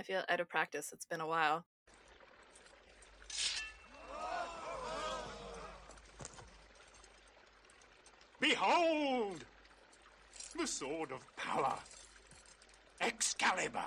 I feel out of practice. It's been a while. Behold! The sword of power. Excalibur.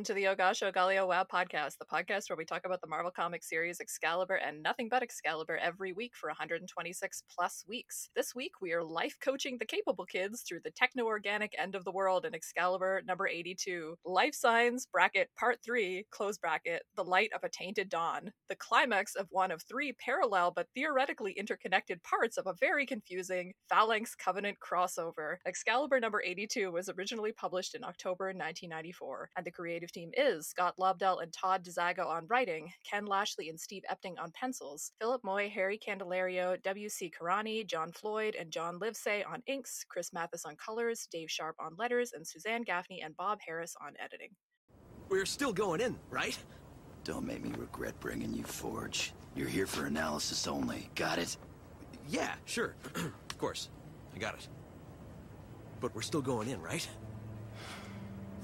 Welcome to the Ogasho Galio oh WoW podcast, the podcast where we talk about the Marvel Comics series Excalibur and nothing but Excalibur every week for 126 plus weeks. This week, we are life coaching the capable kids through the techno organic end of the world in Excalibur number 82. Life Signs, bracket, part 3, close bracket, The Light of a Tainted Dawn. The climax of one of three parallel but theoretically interconnected parts of a very confusing Phalanx Covenant crossover. Excalibur number 82 was originally published in October 1994, and the creative team is Scott Lobdell and Todd DeZago on writing, Ken Lashley and Steve Epting on pencils, Philip Moy, Harry Candelario, W.C. Karani, John Floyd, and John Livesay on inks, Chris Mathis on colors, Dave Sharp on letters, and Suzanne Gaffney and Bob Harras on editing. We're still going in, right? Don't make me regret bringing you Forge. You're here for analysis only. Got it? Yeah, sure. of course. I got it. But we're still going in, right?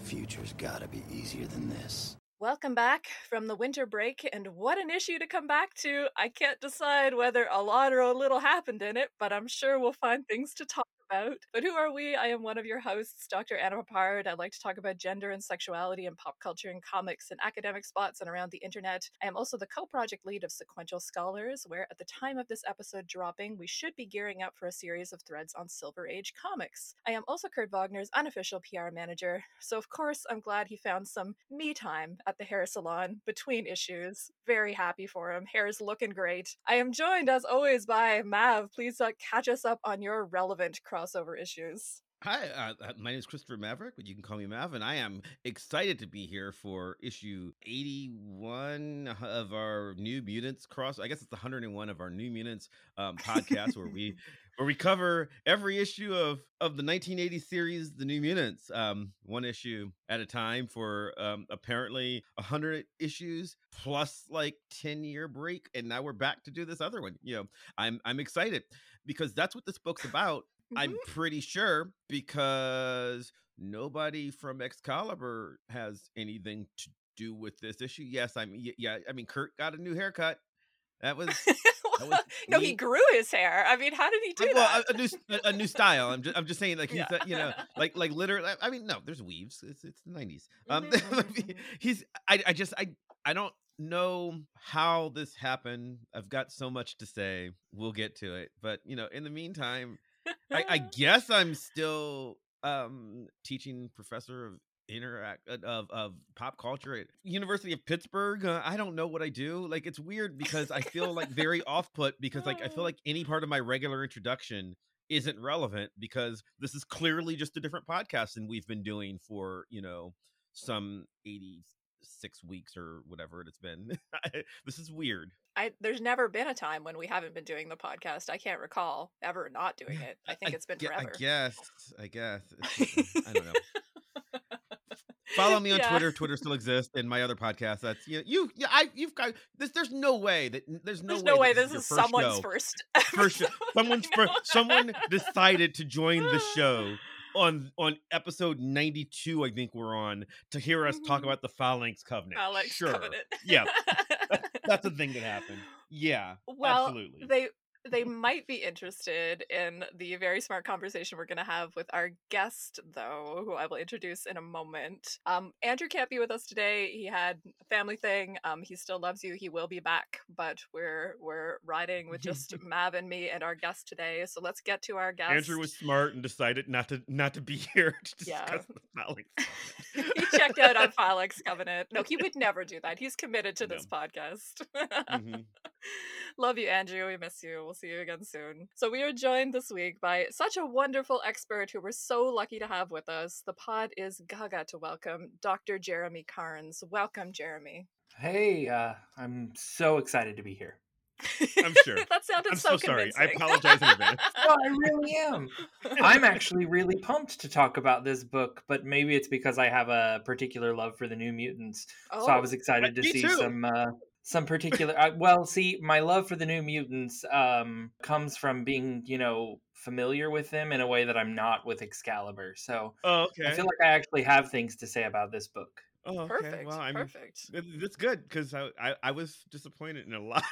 Future's gotta be easier than this. Welcome back from the winter break, and what an issue to come back to. I can't decide whether a lot or a little happened in it, but I'm sure we'll find things to talk about. But who are we? I am one of your hosts, Dr. Anna Peppard. I like to talk about gender and sexuality and pop culture and comics and academic spots and around the internet. I am also the co project lead of Sequential Scholars, where at the time of this episode dropping, we should be gearing up for a series of threads on Silver Age comics. I am also Kurt Wagner's unofficial PR manager, so of course I'm glad he found some me time at the hair salon between issues. Very happy for him. Hair is looking great. I am joined, as always, by Mav. Please uh, catch us up on your relevant crossover issues. Hi, uh, uh, my name is Christopher Maverick, but you can call me Mav, and I am excited to be here for issue 81 of our New Mutants cross. I guess it's 101 of our New Mutants um, podcast, where we where we cover every issue of of the 1980 series, The New Mutants, um, one issue at a time for um, apparently 100 issues plus like 10 year break, and now we're back to do this other one. You know, I'm I'm excited because that's what this book's about. I'm Mhm. pretty sure because nobody from Excalibur has anything to do with this issue. Yes, I'm y- yeah. I mean, Kurt got a new haircut. That was was no, he grew his hair. I mean, how did he do well, that? a, a new a new style. I'm just I'm just saying like he's Yeah. uh, you know like like literally. I mean, no, there's weaves. It's it's the 90s. Um, Mhm, mhm, mhm. he's I I just I I don't know how this happened. I've got so much to say. We'll get to it, but you know, in the meantime. I, I guess I'm still um teaching professor of interact uh, of of pop culture at University of Pittsburgh. Uh, I don't know what I do. Like it's weird because I feel like very off put because like I feel like any part of my regular introduction isn't relevant because this is clearly just a different podcast than we've been doing for, you know, some 86 weeks or whatever it's been. this is weird. I, there's never been a time when we haven't been doing the podcast. I can't recall ever not doing it. I think it's been gue- forever. I guess. I guess. Mm, I don't know. Follow me on Yeah. Twitter. Twitter still exists, and my other podcast. That's you. You. Yeah. I. You've got. This, there's no way that. There's no There's way. no way that this your is first someone's show- first. First show. Someone's first. Someone decided to join the show on on episode 92. I think we're on to hear us talk Mhm. about the Phalanx Covenant. Alex sure. Covenant. Yeah. That's the thing that happened. Yeah. well, absolutely. they they might be interested in the very smart conversation we're going to have with our guest, though, who I will introduce in a moment. Um, Andrew can't be with us today. He had a family thing. Um, he still loves you. He will be back, but we're we're riding with just Mav and me and our guest today. So let's get to our guest. Andrew was smart and decided not to not to be here to discuss Yeah. he checked out on Phalanx Covenant. No, he would never do that. He's committed to No. this podcast. Mhm. Love you, Andrew. We miss you. We'll see you again soon. So, we are joined this week by such a wonderful expert who we're so lucky to have with us. The pod is gaga to welcome Dr. Jeremy Carnes. Welcome, Jeremy. Hey, uh, I'm so excited to be here. I'm sure. that sounded I'm so, so sorry. I apologize in advance. Oh, I really am. I'm actually really pumped to talk about this book, but maybe it's because I have a particular love for the New Mutants. So I was Oh, excited to me see too. some uh, some particular. I, well, see, my love for the New Mutants um, comes from being, you know, familiar with them in a way that I'm not with Excalibur. So Oh, okay. I feel like I actually have things to say about this book. oh, okay. perfect. Well, I'm perfect. that's good because I, I I was disappointed in a lot.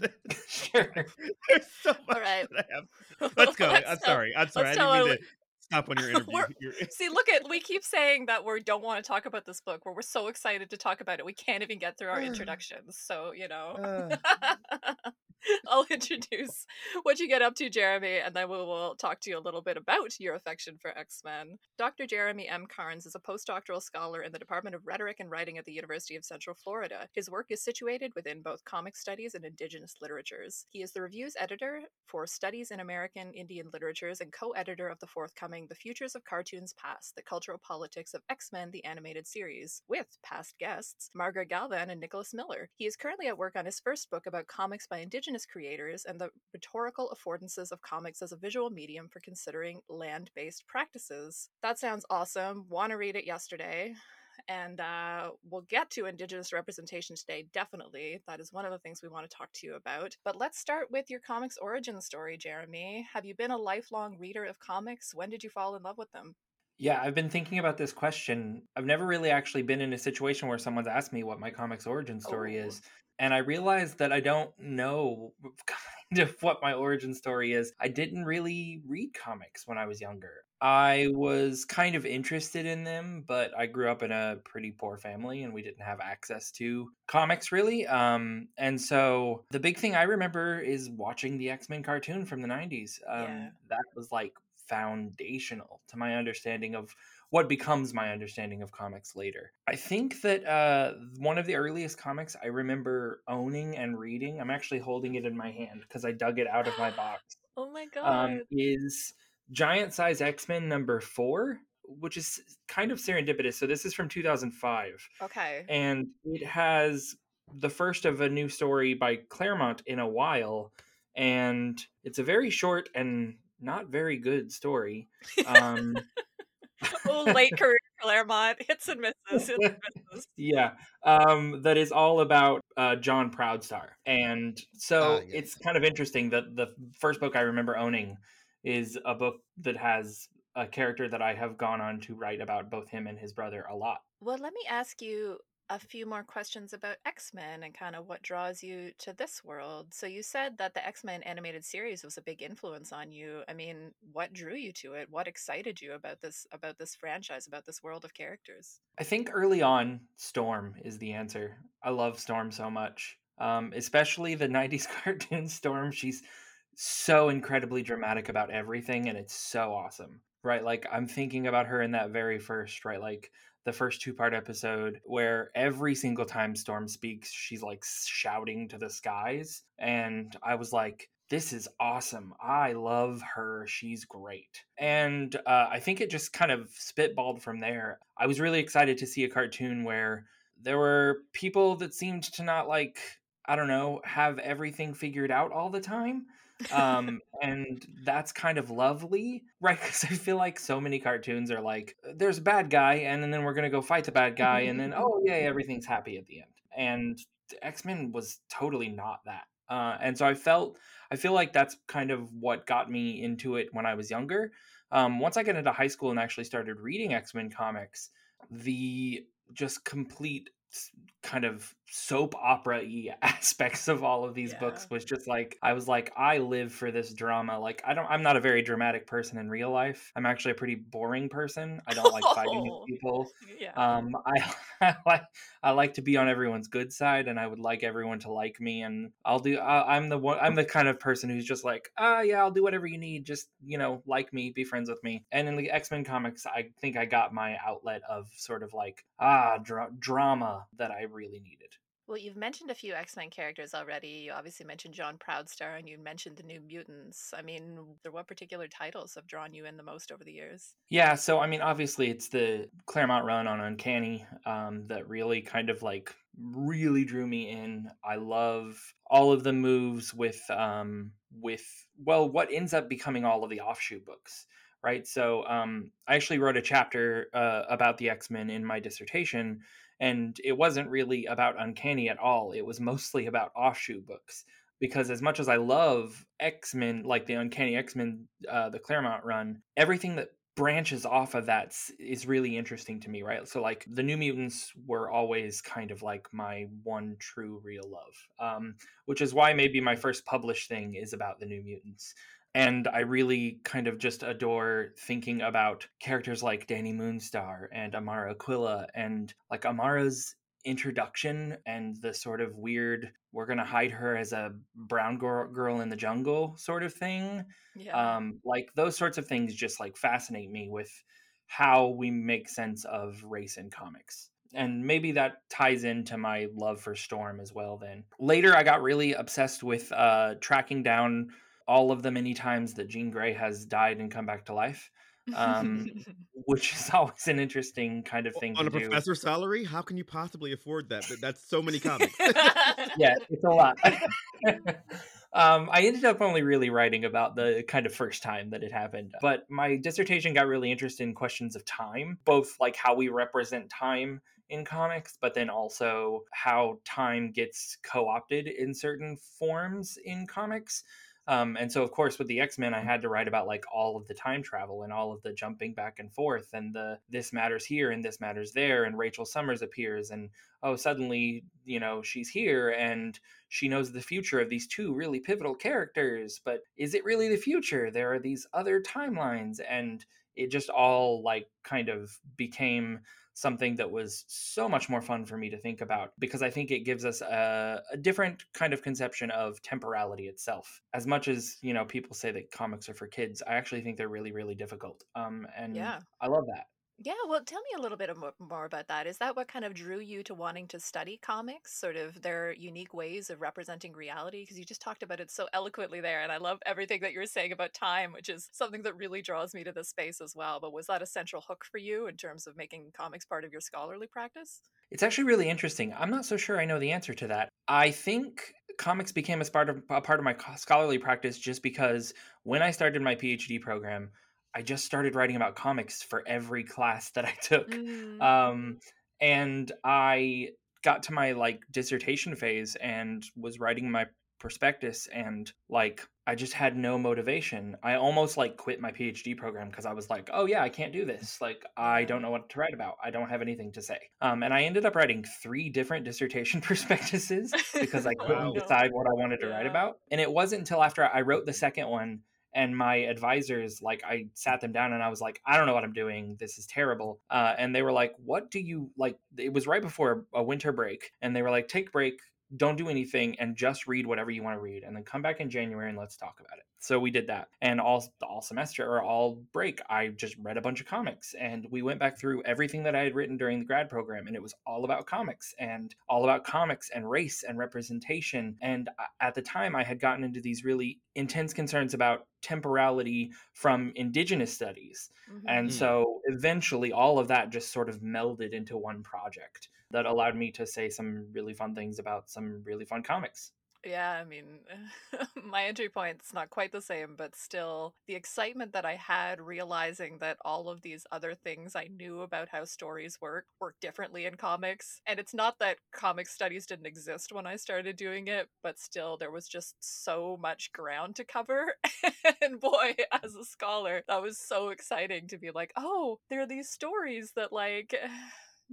sure. There's so much right. that I have. Let's go. I'm tell- sorry. I'm sorry. I didn't mean our to stop on your interview. See, look at we keep saying that we don't want to talk about this book, where we're so excited to talk about it, we can't even get through our introductions. So you know, I'll introduce what you get up to, Jeremy, and then we will talk to you a little bit about your affection for X Men. Dr. Jeremy M. Carnes is a postdoctoral scholar in the Department of Rhetoric and Writing at the University of Central Florida. His work is situated within both comic studies and indigenous literatures. He is the reviews editor for Studies in American Indian Literatures and co editor of the forthcoming The Futures of Cartoons Past, The Cultural Politics of X Men, the Animated Series, with past guests Margaret Galvan and Nicholas Miller. He is currently at work on his first book about comics by Indigenous creators and the rhetorical affordances of comics as a visual medium for considering land based practices. That sounds awesome. Want to read it yesterday and uh, we'll get to Indigenous representation today, definitely. That is one of the things we want to talk to you about. But let's start with your comics origin story, Jeremy. Have you been a lifelong reader of comics? When did you fall in love with them? Yeah, I've been thinking about this question. I've never really actually been in a situation where someone's asked me what my comics origin story Oh. is. And I realized that I don't know kind of what my origin story is. I didn't really read comics when I was younger. I was kind of interested in them, but I grew up in a pretty poor family and we didn't have access to comics really. Um, and so the big thing I remember is watching the X Men cartoon from the 90s. Um, Yeah. That was like foundational to my understanding of what becomes my understanding of comics later. I think that uh, one of the earliest comics I remember owning and reading, I'm actually holding it in my hand because I dug it out of my box, Oh my god. um, is Giant Size X Men number four, which is kind of serendipitous. So this is from 2005 okay. and it has the first of a new story by Claremont in a while, and it's a very short and not very good story. Um, oh, late career Claremont. Hits and misses. Hits and misses. yeah, um, that is all about uh, John Proudstar, and so Ah, yes. it's kind of interesting that the first book I remember owning is a book that has a character that I have gone on to write about both him and his brother a lot. Well, let me ask you a few more questions about X Men and kind of what draws you to this world. So, you said that the X Men animated series was a big influence on you. I mean, what drew you to it? What excited you about this about this franchise, about this world of characters? I think early on, Storm is the answer. I love Storm so much, um, especially the 90s cartoon Storm. She's so incredibly dramatic about everything, and it's so awesome, right? Like, I'm thinking about her in that very first, right? Like, the first two part episode where every single time Storm speaks, she's like shouting to the skies. And I was like, this is awesome. I love her. She's great. And uh, I think it just kind of spitballed from there. I was really excited to see a cartoon where there were people that seemed to not like, I don't know, have everything figured out all the time. Um and that's kind of lovely right? Because i feel like so many cartoons are like there's a bad guy and then we're gonna go fight the bad guy and then oh yeah everything's happy at the end. And x-men was totally not that uh and so i felt i feel like that's kind of what got me into it when i was younger. Um once i got into high school and actually started reading x-men comics the just complete kind of soap opera y aspects of all of these Yeah. books was just like I was like I live for this drama. Like I don't I'm not a very dramatic person in real life. I'm actually a pretty boring person. I don't like fighting Oh. people. Yeah. Um I, I like I like to be on everyone's good side and I would like everyone to like me and I'll do I, I'm the one I'm the kind of person who's just like, "Ah, yeah, I'll do whatever you need. Just, you know, like me, be friends with me." And in the X-Men comics, I think I got my outlet of sort of like ah, dra- drama that I really needed. Well, you've mentioned a few X Men characters already. You obviously mentioned John Proudstar and you mentioned the New Mutants. I mean, there- what particular titles have drawn you in the most over the years? Yeah, so I mean, obviously, it's the Claremont run on Uncanny um, that really kind of like really drew me in. I love all of the moves with um, with well, what ends up becoming all of the offshoot books, right? So um, I actually wrote a chapter uh, about the X Men in my dissertation, and it wasn't really about Uncanny at all. It was mostly about offshoot books because as much as I love X Men, like the Uncanny X Men, uh, the Claremont run, everything that branches off of that is really interesting to me, right? So, like, the New Mutants were always kind of like my one true real love, um, which is why maybe my first published thing is about the New Mutants. And I really kind of just adore thinking about characters like Dani Moonstar and Amara Aquila and like Amara's introduction and the sort of weird we're going to hide her as a brown girl, girl in the jungle sort of thing. Yeah. um like those sorts of things just like fascinate me with how we make sense of race in comics. And maybe that ties into my love for storm as well then. Later i got really obsessed with uh tracking down all of the many times that jean grey has died and come back to life um, which is always an interesting kind of thing on to a do professor salary, how can you possibly afford that? That- That's so many comics. yeah, it's a lot. um, I ended up only really writing about the kind of first time that it happened, but my dissertation got really interested in questions of time, both like how we represent time in comics, but then also how time gets co opted in certain forms in comics. Um, and so, of course, with the X Men, I had to write about like all of the time travel and all of the jumping back and forth, and the this matters here and this matters there, and Rachel Summers appears, and oh, suddenly, you know, she's here and she knows the future of these two really pivotal characters. But is it really the future? There are these other timelines, and it just all like kind of became something that was so much more fun for me to think about because I think it gives us a, a different kind of conception of temporality itself. As much as you know, people say that comics are for kids, I actually think they're really, really difficult. Um, and Yeah. I love that. Yeah, well, tell me a little bit mo- more about that. Is that what kind of drew you to wanting to study comics, sort of their unique ways of representing reality? Because you just talked about it so eloquently there, and I love everything that you were saying about time, which is something that really draws me to this space as well. But was that a central hook for you in terms of making comics part of your scholarly practice? It's actually really interesting. I'm not so sure I know the answer to that. I think comics became a part of a part of my scholarly practice just because when I started my PhD program, I just started writing about comics for every class that I took. Mm. Um, and I got to my like dissertation phase and was writing my prospectus and like I just had no motivation. I almost like quit my PhD program because I was like, oh yeah, I can't do this. Like I don't know what to write about. I don't have anything to say. Um, and I ended up writing three different dissertation prospectuses because I couldn't Wow. decide what I wanted to write about. And it wasn't until after I wrote the second one and my advisors like i sat them down and i was like i don't know what i'm doing. This is terrible. Uh, and they were like what do you like it was right before a winter break. And they were like take break don't do anything and just read whatever you want to read and then come back in january and let's talk about it so we did that and all all semester or all break i just read a bunch of comics and we went back through everything that i had written during the grad program and it was all about comics and all about comics and race and representation and at the time i had gotten into these really intense concerns about temporality from indigenous studies Mhm. and Mm. so eventually all of that just sort of melded into one project that allowed me to say some really fun things about some really fun comics. Yeah, I mean, my entry point's not quite the same, but still, the excitement that I had realizing that all of these other things I knew about how stories work work differently in comics. And it's not that comic studies didn't exist when I started doing it, but still, there was just so much ground to cover. and boy, as a scholar, that was so exciting to be like, oh, there are these stories that, like,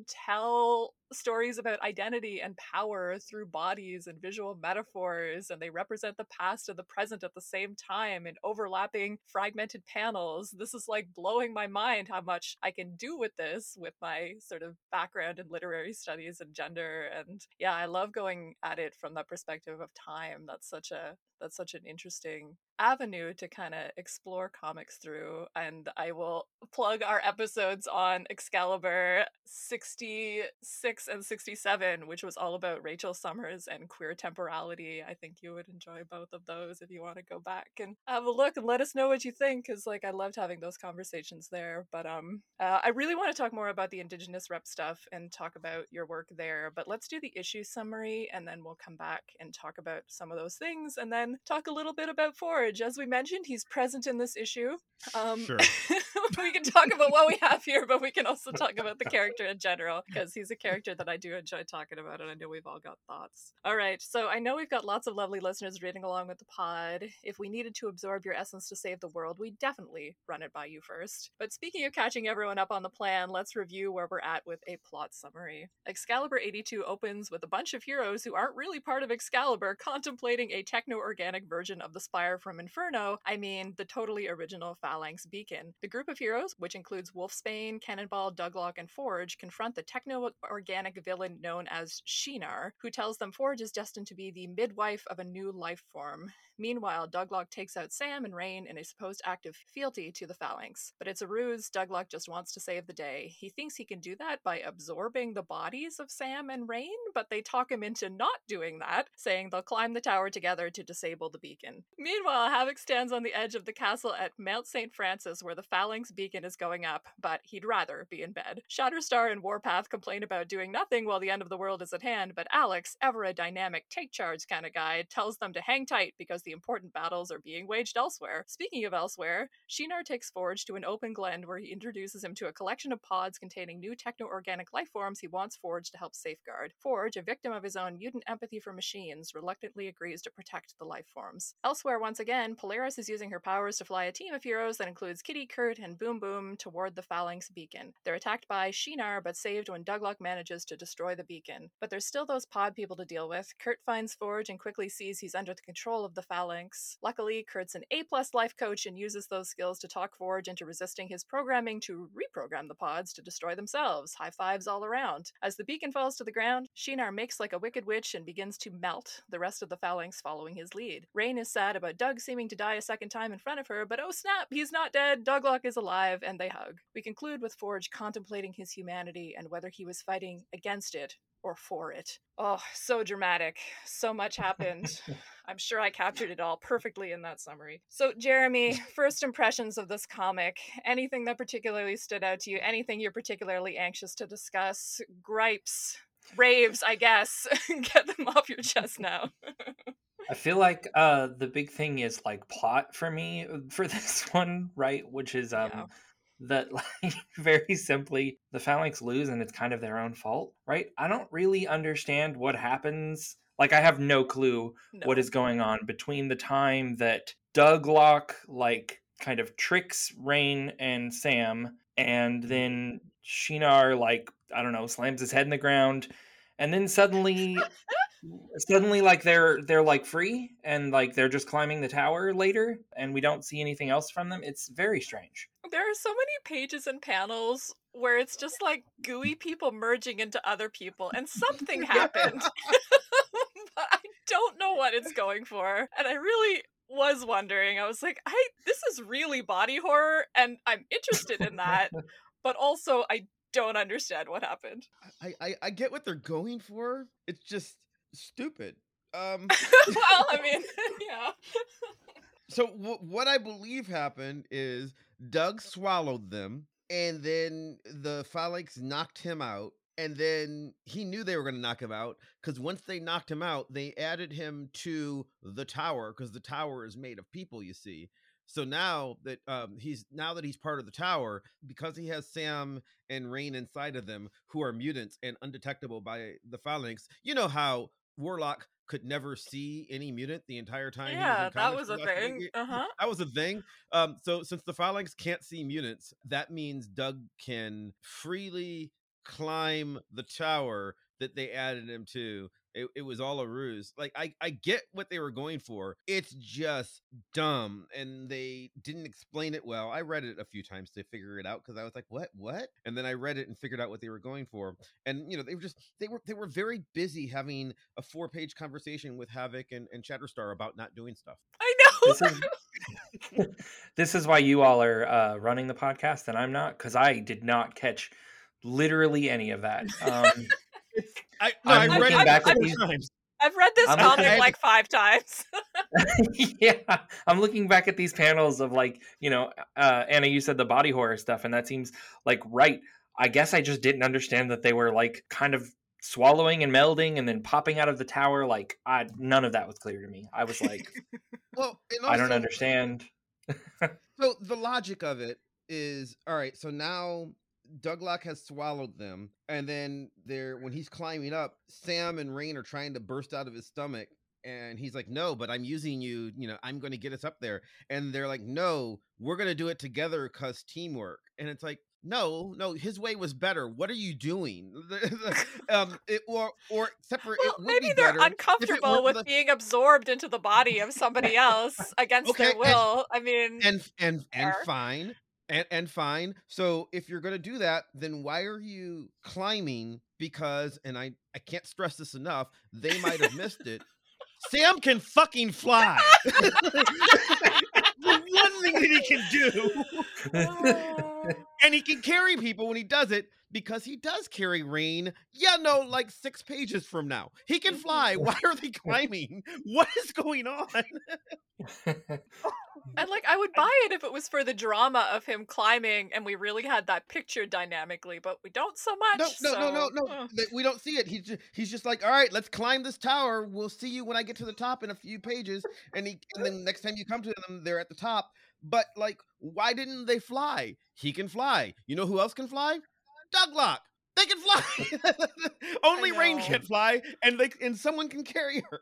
tell stories about identity and power through bodies and visual metaphors, and they represent the past and the present at the same time in overlapping fragmented panels. This is like blowing my mind how much I can do with this with my sort of background in literary studies and gender. And yeah, I love going at it from the perspective of time. That's such a that's such an interesting avenue to kind of explore comics through and i will plug our episodes on excalibur 66 and 67 which was all about rachel summers and queer temporality i think you would enjoy both of those if you want to go back and have a look and let us know what you think because like i loved having those conversations there but um uh, i really want to talk more about the indigenous rep stuff and talk about your work there but let's do the issue summary and then we'll come back and talk about some of those things and then talk a little bit about Forge. As we mentioned, he's present in this issue. Um, Sure. we can talk about what we have here, but we can also talk about the character in general because he's a character that I do enjoy talking about, and I know we've all got thoughts. All right, so I know we've got lots of lovely listeners reading along with the pod. If we needed to absorb your essence to save the world, we'd definitely run it by you first. But speaking of catching everyone up on the plan, let's review where we're at with a plot summary. Excalibur 82 opens with a bunch of heroes who aren't really part of Excalibur contemplating a techno organic version of the Spire from Inferno, I mean, the totally original Phalanx beacon. The group of heroes, which includes Wolfsbane, Cannonball, Douglock, and Forge, confront the techno organic villain known as Shinar, who tells them Forge is destined to be the midwife of a new life form. Meanwhile, Douglock takes out Sam and Rain in a supposed act of fealty to the Phalanx. But it's a ruse, Douglock just wants to save the day. He thinks he can do that by absorbing the bodies of Sam and Rain, but they talk him into not doing that, saying they'll climb the tower together to disable the beacon. Meanwhile, Havoc stands on the edge of the castle at Mount St. Francis where the Phalanx beacon is going up, but he'd rather be in bed. Shatterstar and Warpath complain about doing nothing while the end of the world is at hand, but Alex, ever a dynamic take charge kind of guy, tells them to hang tight because the important battles are being waged elsewhere. Speaking of elsewhere, Shinar takes Forge to an open glen where he introduces him to a collection of pods containing new techno organic life forms he wants Forge to help safeguard. Forge, a victim of his own mutant empathy for machines, reluctantly agrees to protect the life forms. Elsewhere, once again, Polaris is using her powers to fly a team of heroes that includes Kitty, Kurt, and Boom Boom toward the Phalanx beacon. They're attacked by Shinar but saved when Douglock manages to destroy the beacon. But there's still those pod people to deal with. Kurt finds Forge and quickly sees he's under the control of the Phalanx. Luckily, Kurt's an A plus life coach and uses those skills to talk Forge into resisting his programming to reprogram the pods to destroy themselves. High fives all around. As the beacon falls to the ground, Shinar makes like a wicked witch and begins to melt, the rest of the Phalanx following his lead. Rain is sad about Doug seeming to die a second time in front of her, but oh snap, he's not dead. Douglock is alive, and they hug. We conclude with Forge contemplating his humanity and whether he was fighting against it or for it. Oh, so dramatic. So much happened. I'm sure I captured it all perfectly in that summary. So, Jeremy, first impressions of this comic. Anything that particularly stood out to you? Anything you're particularly anxious to discuss? Gripes, raves, I guess. Get them off your chest now. I feel like uh the big thing is like plot for me uh, for this one, right? Which is um Yeah. that like very simply the phalanx lose and it's kind of their own fault, right? I don't really understand what happens. Like I have no clue No. what is going on between the time that Douglock like kind of tricks Rain and Sam and mm-hmm. then Shinar like I don't know slams his head in the ground and then suddenly suddenly like they're they're like free and like they're just climbing the tower later and we don't see anything else from them it's very strange There are so many pages and panels where it's just like gooey people merging into other people, and something happened. don't know what it's going for. And I really was wondering. I was like, I this is really body horror, and I'm interested in that, but also I don't understand what happened. I, I I get what they're going for. It's just stupid. Um. well, I mean, yeah. So w- what I believe happened is Doug swallowed them, and then the phalanx knocked him out. And then he knew they were going to knock him out because once they knocked him out, they added him to the tower because the tower is made of people. You see, so now that um, he's now that he's part of the tower, because he has Sam and Rain inside of them, who are mutants and undetectable by the phalanx. You know how Warlock could never see any mutant the entire time. he was Yeah, that was a thing. Uh huh. that was a thing. Um, so since the phalanx can't see mutants, that means Doug can freely climb the tower that they added him to. It, it was all a ruse. Like I, I get what they were going for. It's just dumb, and they didn't explain it well. I read it a few times to figure it out because I was like, "What? What?" And then I read it and figured out what they were going for. And you know, they were just they were they were very busy having a four page conversation with Havoc and, and Shatterstar about not doing stuff. I know. This is this is why you all are uh, running the podcast and I'm not because I did not catch literally any of that. Um, I, no, I'm I read looking it back a at couple these- times. I've read this I'm comic looking- like five times. yeah, I'm looking back at these panels of like, you know, uh, Anna, you said the body horror stuff, and that seems like right. I guess I just didn't understand that they were like kind of swallowing and melding and then popping out of the tower. Like, I none of that was clear to me. I was like, Well, and I don't understand. So the logic of it is all right. So now Douglock has swallowed them, and then they're when he's climbing up, Sam and Rain are trying to burst out of his stomach, and he's like, "No, but I'm using you. You know, I'm going to get us up there." And they're like, "No, we're going to do it together because teamwork." And it's like. No, no, his way was better. What are you doing? um, it, or, or separate. well, it would maybe be they're better if it uncomfortable with the- being absorbed into the body of somebody else against Okay, their and- will. I mean, and and and Fair. fine and and fine so if you're going to do that then why are you climbing because and i i can't stress this enough they might have missed it sam can fucking fly. The one thing that he can do and he can carry people when he does it because he does carry rain yeah no like six pages from now he can mm-hmm. fly why are they climbing? What is going on And like I would buy it if it was for the drama of him climbing and we really had that picture dynamically, but we don't so much. No, no, no, no, so, no. uh, We don't see it. He's just, he's just like, all right, let's climb this tower. We'll see you when I get to the top in a few pages. And he, and then next time you come to them, they're at the top. But like, why didn't they fly? He can fly. You know who else can fly? Douglock. They can fly. Only Rain can't fly, and they and someone can carry her.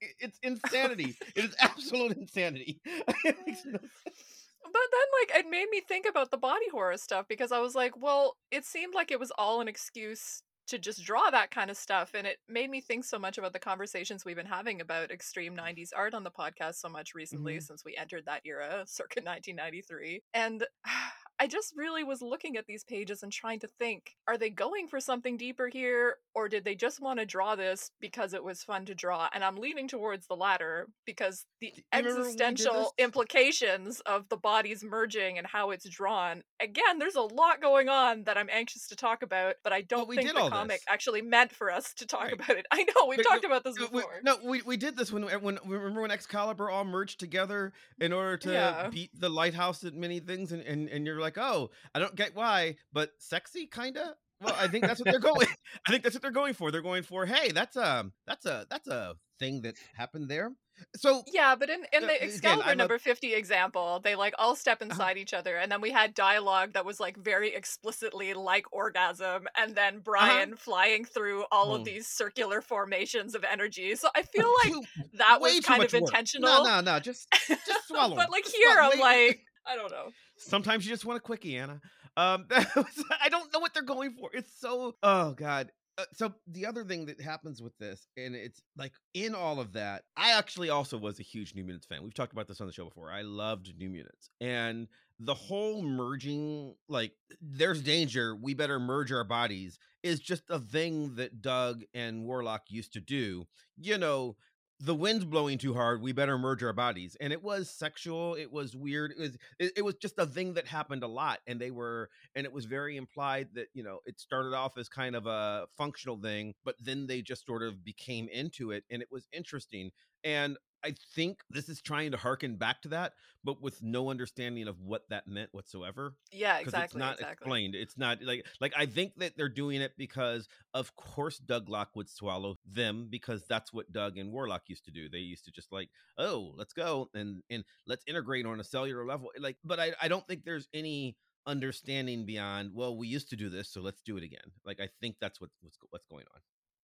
It's insanity. it is absolute insanity. It makes no sense. But then, like, it made me think about the body horror stuff because I was like, well, it seemed like it was all an excuse to just draw that kind of stuff. And it made me think so much about the conversations we've been having about extreme 90s art on the podcast so much recently Mhm. since we entered that era, circa 1993. And I just really was looking at these pages and trying to think are they going for something deeper here, or did they just want to draw this because it was fun to draw? And I'm leaning towards the latter because the you remember when we did existential implications of the bodies merging and how it's drawn. Again, there's a lot going on that I'm anxious to talk about, but I don't we think the comic this. actually meant for us to talk Right. about it. I know we've But talked no- about this No, we, before. no, we, we did this when eh, when remember when Excalibur all merged together in order to Yeah. beat the lighthouse at many things, and, and and you're like, oh, I don't get why, but sexy, kinda. Well, I think that's what they're going. I think that's what they're going for. They're going for, hey, that's a that's a that's a thing that happened there. So Yeah, but in, in Uh, the again, Excalibur I'm a- number 50 example, they like all step Uh-huh. inside each other, and then we had dialogue that was like very explicitly like orgasm, and then Brian flying through all Mm. of these circular formations of energy. So I feel like too- that was kind of work. intentional. No, no, no, just just swallow. but like Just here, I'm like, I don't know. Sometimes you just want a quickie, Anna. Um, was, I don't know what they're going for. It's so oh god. Uh, so the other thing that happens with this, and it's like in all of that, I actually also was a huge New Mutants fan. We've talked about this on the show before. I loved New Mutants, and the whole merging, like there's danger, we better merge our bodies, is just a thing that Doug and Warlock used to do. You know, the wind's blowing too hard we better merge our bodies and it was sexual it was weird it was it, it was just a thing that happened a lot and they were and it was very implied that you know it started off as kind of a functional thing but then they just sort of became into it and it was interesting and i think this is trying to harken back to that but with no understanding of what that meant whatsoever Yeah, exactly. it's not exactly. explained. It's not like like I think that they're doing it because of course Douglock would swallow them because that's what Doug and Warlock used to do. They used to just like, oh, let's go and and let's integrate on a cellular level. Like, but I I don't think there's any understanding beyond well we used to do this so let's do it again like i think that's what, what's what's going on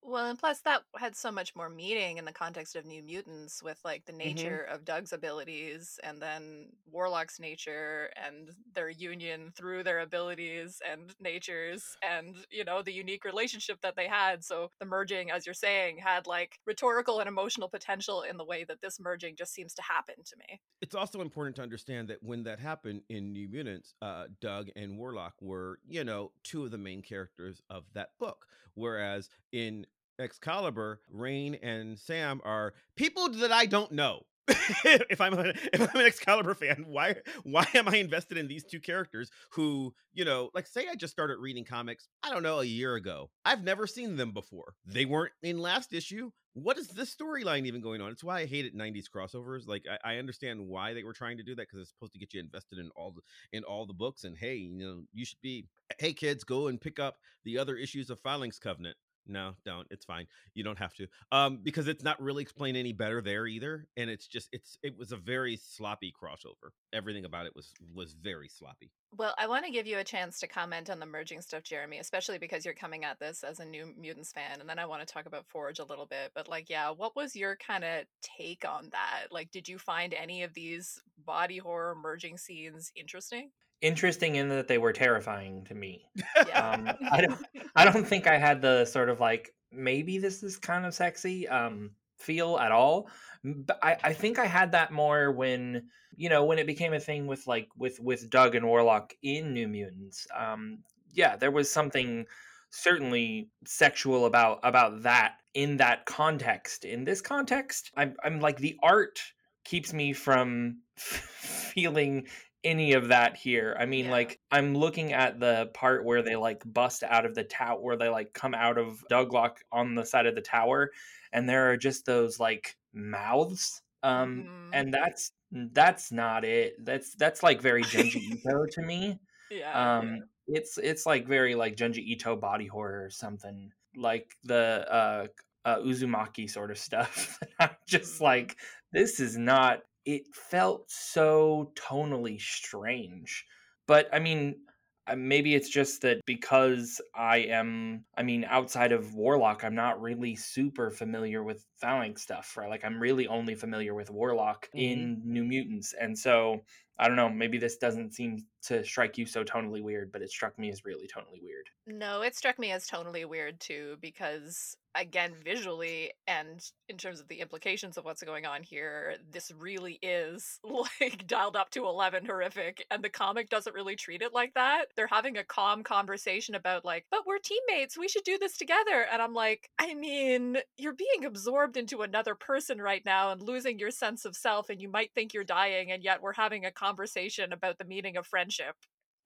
Well, and plus that had so much more meaning in the context of New Mutants with like the Mhm. nature of Doug's abilities and then Warlock's nature and their union through their abilities and natures and you know the unique relationship that they had. So the merging, as you're saying, had like rhetorical and emotional potential in the way that this merging just seems to happen to me. It's also important to understand that when that happened in New Mutants, uh, Doug and Warlock were, you know, two of the main characters of that book. Whereas in Excalibur, Rain and Sam are people that I don't know. if I'm a, if I'm an Excalibur fan, why why am I invested in these two characters who, you know, like say I just started reading comics, I don't know, a year ago. I've never seen them before. They weren't in last issue. What is this storyline even going on? It's why I hated 90s crossovers. Like I, I understand why they were trying to do that because it's supposed to get you invested in all the in all the books. And hey, you know, you should be hey kids, go and pick up the other issues of Phalanx Covenant. No, don't. It's fine. You don't have to. Um, because it's not really explained any better there either. And it's just it's it was a very sloppy crossover. Everything about it was was very sloppy. Well, I want to give you a chance to comment on the merging stuff, Jeremy, especially because you're coming at this as a new Mutants fan. And then I want to talk about Forge a little bit. But, like, yeah, what was your kind of take on that? Like, did you find any of these body horror merging scenes interesting? Interesting in that they were terrifying to me. Yeah. Um, I don't I don't think I had the sort of like maybe this is kind of sexy um feel at all. But I, I think I had that more when you know when it became a thing with like with with Doug and Warlock in New Mutants. Um, yeah, there was something certainly sexual about about that in that context. In this context, I'm I'm like the art keeps me from feeling any of that here. I mean, Yeah. like I'm looking at the part where they like bust out of the tower, where they like come out of Douglock on the side of the tower, and there are just those like mouths. Um, Mhm. and that's that's not it. That's that's like very Junji Ito to me. yeah. Um, it's it's like very like Junji Ito body horror or something, like the uh, uh Uzumaki sort of stuff. I'm just Mhm. like, this is not. It felt so tonally strange, but I mean, uh, maybe it's just that because I am, I mean, outside of Warlock, I'm not really super familiar with Phalanx stuff, right? Like, I'm really only familiar with Warlock Mhm. in New Mutants, and so I don't know. Maybe this doesn't seem to strike you so tonally weird, but it struck me as really tonally weird. No, it struck me as tonally weird too, because again, visually and in terms of the implications of what's going on here, this really is like dialed up to 11 horrific, and the comic doesn't really treat it like that. They're having a calm conversation about, like, but we're teammates, we should do this together. And I'm like, I mean, you're being absorbed into another person right now and losing your sense of self, and you might think you're dying, and yet we're having a conversation about the meaning of friendship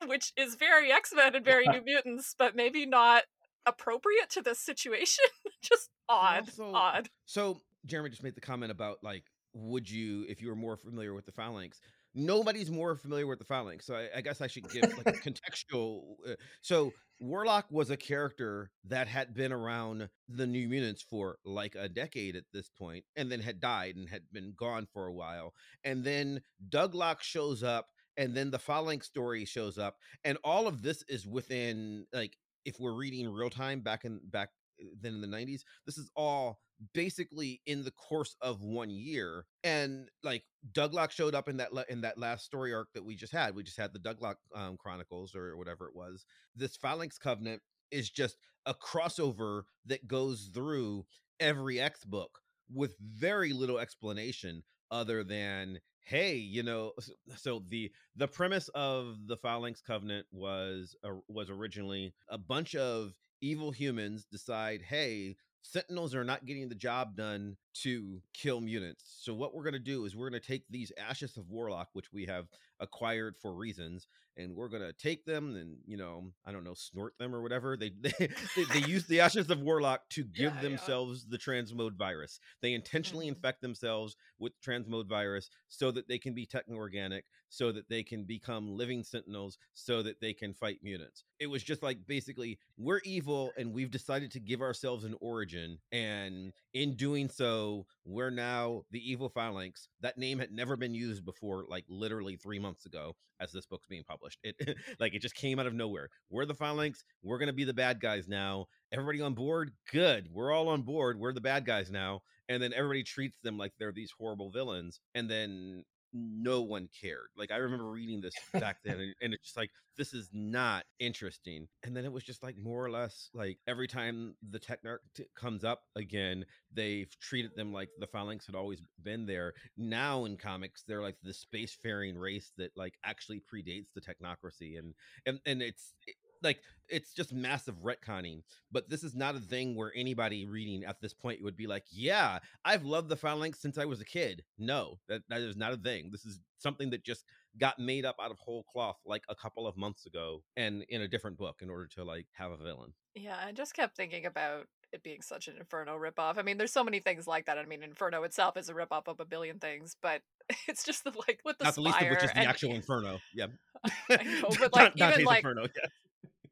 which is very X-Men and very New Mutants, but maybe not appropriate to this situation. Just odd, also- odd. So Jeremy just made the comment about like, would you if you were more familiar with the phalanx? Nobody's more familiar with the phalanx, so I, I guess I should give like a contextual. Uh, so Warlock was a character that had been around the New Mutants for like a decade at this point, and then had died and had been gone for a while, and then Doug Douglock shows up, and then the phalanx story shows up, and all of this is within like if we're reading real time back in back uh, then in the 90s this is all basically in the course of one year and like douglock showed up in that in that last story arc that we just had we just had the douglock um, chronicles or whatever it was this phalanx covenant is just a crossover that goes through every x book with very little explanation other than hey you know so the the premise of the phalanx covenant was uh, was originally a bunch of evil humans decide hey sentinels are not getting the job done to kill mutants. So what we're going to do is we're going to take these ashes of warlock which we have acquired for reasons and we're going to take them and you know i don't know snort them or whatever they they, they, they use the ashes of warlock to give Yeah, yeah. themselves the transmode virus they intentionally Mhm. infect themselves with transmode virus so that they can be techno-organic so that they can become living sentinels so that they can fight mutants it was just like basically we're evil and we've decided to give ourselves an origin and in doing so we're now the evil phalanx that name had never been used before like literally three months ago as this book's being published. It like it just came out of nowhere. We're the phalanx. We're gonna be the bad guys now. Everybody on board? Good. We're all on board. We're the bad guys now. And then everybody treats them like they're these horrible villains. And then no one cared. Like I remember reading this back then, and, and, it's just like this is not interesting. And then it was just like more or less like every time the Technarch t- comes up again, they've treated them like the Phalanx had always been there. Now in comics, they're like the spacefaring race that like actually predates the Technarchy, and and and it's. Like it's just massive retconning but this is not a thing where anybody reading at this point would be like yeah i've loved the phalanx since i was a kid. No that, that is not a thing. This is something that just got made up out of whole cloth like a couple of months ago and in a different book in order to like have a villain. Yeah i just kept thinking about it being such an inferno ripoff. I mean there's so many things like that. I mean inferno itself is a ripoff of a billion things but it's just the, like with the not the least of which is the and, actual inferno yeah. I know, but like even like inferno yeah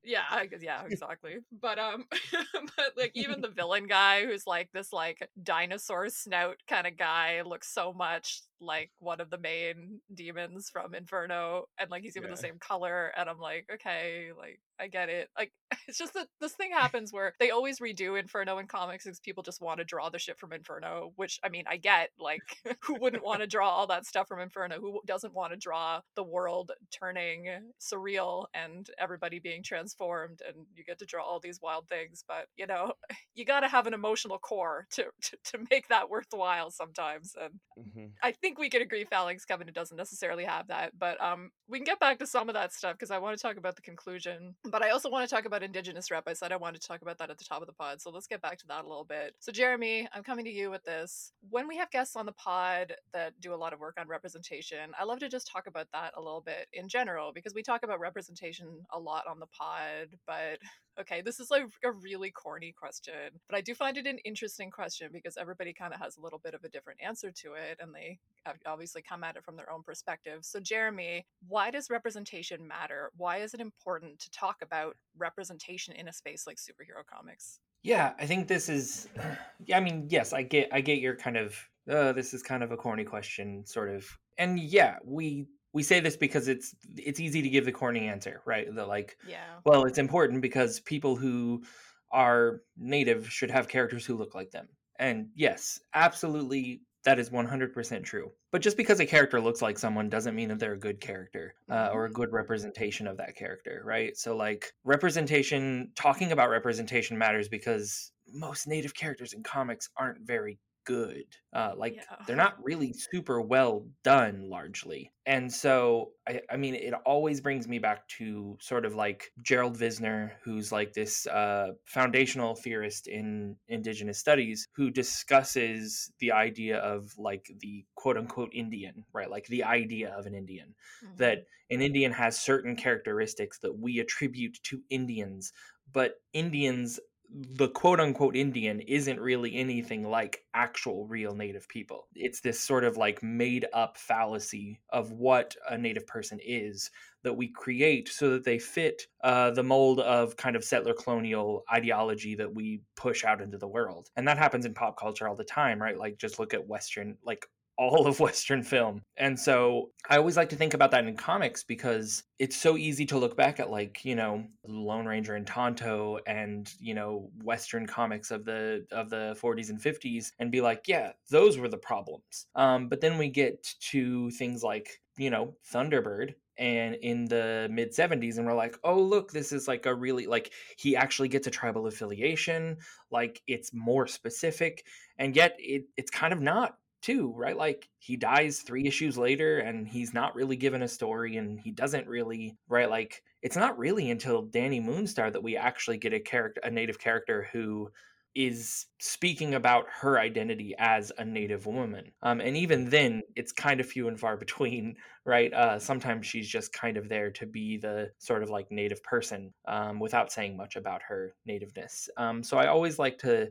yeah I yeah exactly but um but like even the villain guy who's like this like dinosaur snout kind of guy looks so much like one of the main demons from inferno and like he's even Yeah. the same color and i'm like okay like i get it like it's just that this thing happens where they always redo inferno in comics because people just want to draw the shit from inferno which i mean i get like who wouldn't want to draw all that stuff from inferno who doesn't want to draw the world turning surreal and everybody being transformed and you get to draw all these wild things but you know you got to have an emotional core to, to to make that worthwhile sometimes and Mhm. I think we could agree Phalanx Covenant doesn't necessarily have that, but um, we can get back to some of that stuff because I want to talk about the conclusion. But I also want to talk about Indigenous Rep. I said I wanted to talk about that at the top of the pod, so let's get back to that a little bit. So, Jeremy, I'm coming to you with this. When we have guests on the pod that do a lot of work on representation, I love to just talk about that a little bit in general because we talk about representation a lot on the pod, but Okay, this is like a really corny question, but I do find it an interesting question because everybody kind of has a little bit of a different answer to it and they obviously come at it from their own perspective. So, Jeremy, why does representation matter? Why is it important to talk about representation in a space like superhero comics? Yeah, I think this is. Yeah, I mean, yes, I get, I get your kind of. Uh, this is kind of a corny question, sort of. And yeah, we we say this because it's it's easy to give the corny answer, right? That like, Yeah. well, it's important because people who are native should have characters who look like them. And yes, absolutely, that is 100% true. But just because a character looks like someone doesn't mean that they're a good character uh, or a good representation of that character, right? So, like, representation, talking about representation matters because most native characters in comics aren't very good. Uh, like, Yeah. they're not really super well done largely. And so, I, I mean, it always brings me back to sort of like Gerald Vizenor, who's like this uh, foundational theorist in Indigenous studies, who discusses the idea of like the quote unquote Indian, right? Like the idea of an Indian, Mhm. that an Indian has certain characteristics that we attribute to Indians, but Indians the quote unquote Indian isn't really anything like actual real native people. It's this sort of like made up fallacy of what a native person is that we create so that they fit uh, the mold of kind of settler colonial ideology that we push out into the world. And that happens in pop culture all the time, right? Like just look at Western, like all of Western film. And so I always like to think about that in comics because it's so easy to look back at like, you know, Lone Ranger and Tonto and, you know, Western comics of the of the 40s and 50s and be like, yeah, those were the problems. Um, but then we get to things like, you know, Thunderbird and in the mid 70s and we're like oh look this is like a really like he actually gets a tribal affiliation like it's more specific and yet it, it's kind of not too, right? Like he dies three issues later and he's not really given a story and he doesn't really, right? Like it's not really until Dani Moonstar that we actually get a character, a native character who is speaking about her identity as a native woman. Um, and even then, it's kind of few and far between, right? Uh, sometimes she's just kind of there to be the sort of like native person um, without saying much about her nativeness. Um, so I always like to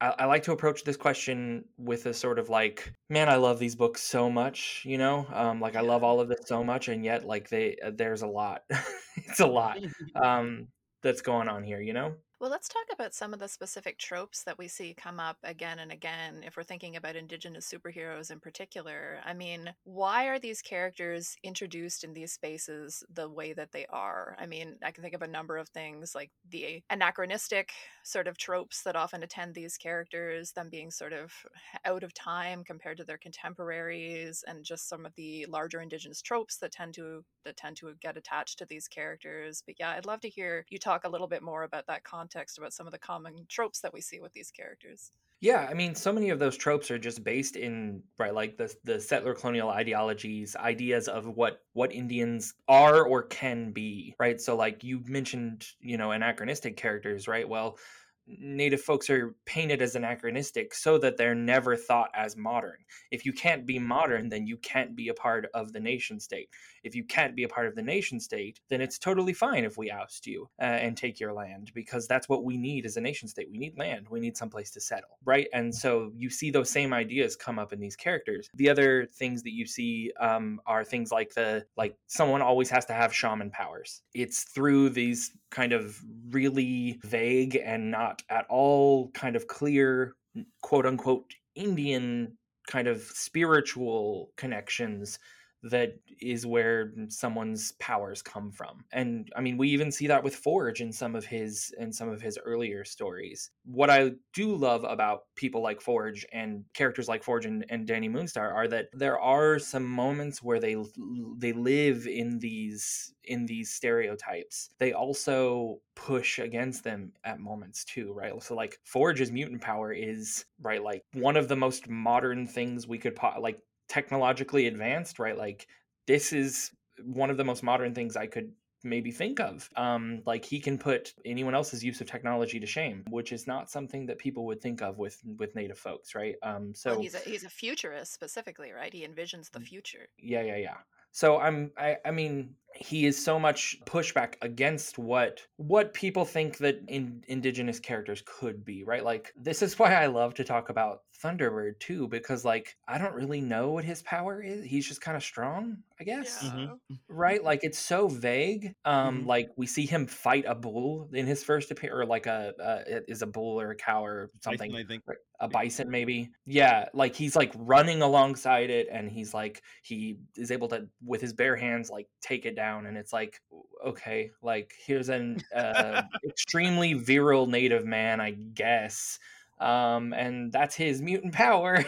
I, I like to approach this question with a sort of like, man, I love these books so much, you know, um, like I love all of this so much, and yet like they uh, there's a lot, it's a lot um, that's going on here, you know. Well, let's talk about some of the specific tropes that we see come up again and again if we're thinking about Indigenous superheroes in particular. I mean, why are these characters introduced in these spaces the way that they are? I mean, I can think of a number of things like the anachronistic sort of tropes that often attend these characters, them being sort of out of time compared to their contemporaries, and just some of the larger Indigenous tropes that tend to that tend to get attached to these characters. But yeah, I'd love to hear you talk a little bit more about that context about some of the common tropes that we see with these characters. Yeah, I mean, so many of those tropes are just based in right, like the the settler colonial ideologies, ideas of what what Indians are or can be, right? So, like you mentioned, you know, anachronistic characters, right? Well, native folks are painted as anachronistic so that they're never thought as modern. If you can't be modern, then you can't be a part of the nation state. If you can't be a part of the nation state, then it's totally fine if we oust you uh, and take your land because that's what we need as a nation state. We need land. We need someplace to settle, right? And so you see those same ideas come up in these characters. The other things that you see um, are things like the like someone always has to have shaman powers. It's through these kind of really vague and not at all kind of clear quote unquote Indian kind of spiritual connections that is where someone's powers come from. And i mean we even see that with forge in some of his in some of his earlier stories. What i do love about people like forge and characters like forge and, and dani moonstar are that there are some moments where they they live in these in these stereotypes. They also push against them at moments too right? So like forge's mutant power is right like one of the most modern things we could po- like technologically advanced, right? Like this is one of the most modern things I could maybe think of. Um, like he can put anyone else's use of technology to shame, which is not something that people would think of with with native folks, right? Um, so well, he's a he's a futurist specifically, right? He envisions the future. Yeah, yeah, yeah. So I'm I, I mean he is so much pushback against what what people think that in, indigenous characters could be right like this is why i love to talk about thunderbird too because like i don't really know what his power is he's just kind of strong i guess Yeah. Mm-hmm. right like it's so vague um Mhm. like we see him fight a bull in his first appearance or like a uh, it is a bull or a cow or something bison, I think. A bison maybe yeah like he's like running alongside it and he's like he is able to with his bare hands like take it down and it's like okay like here's an uh, extremely virile native man i guess um and that's his mutant power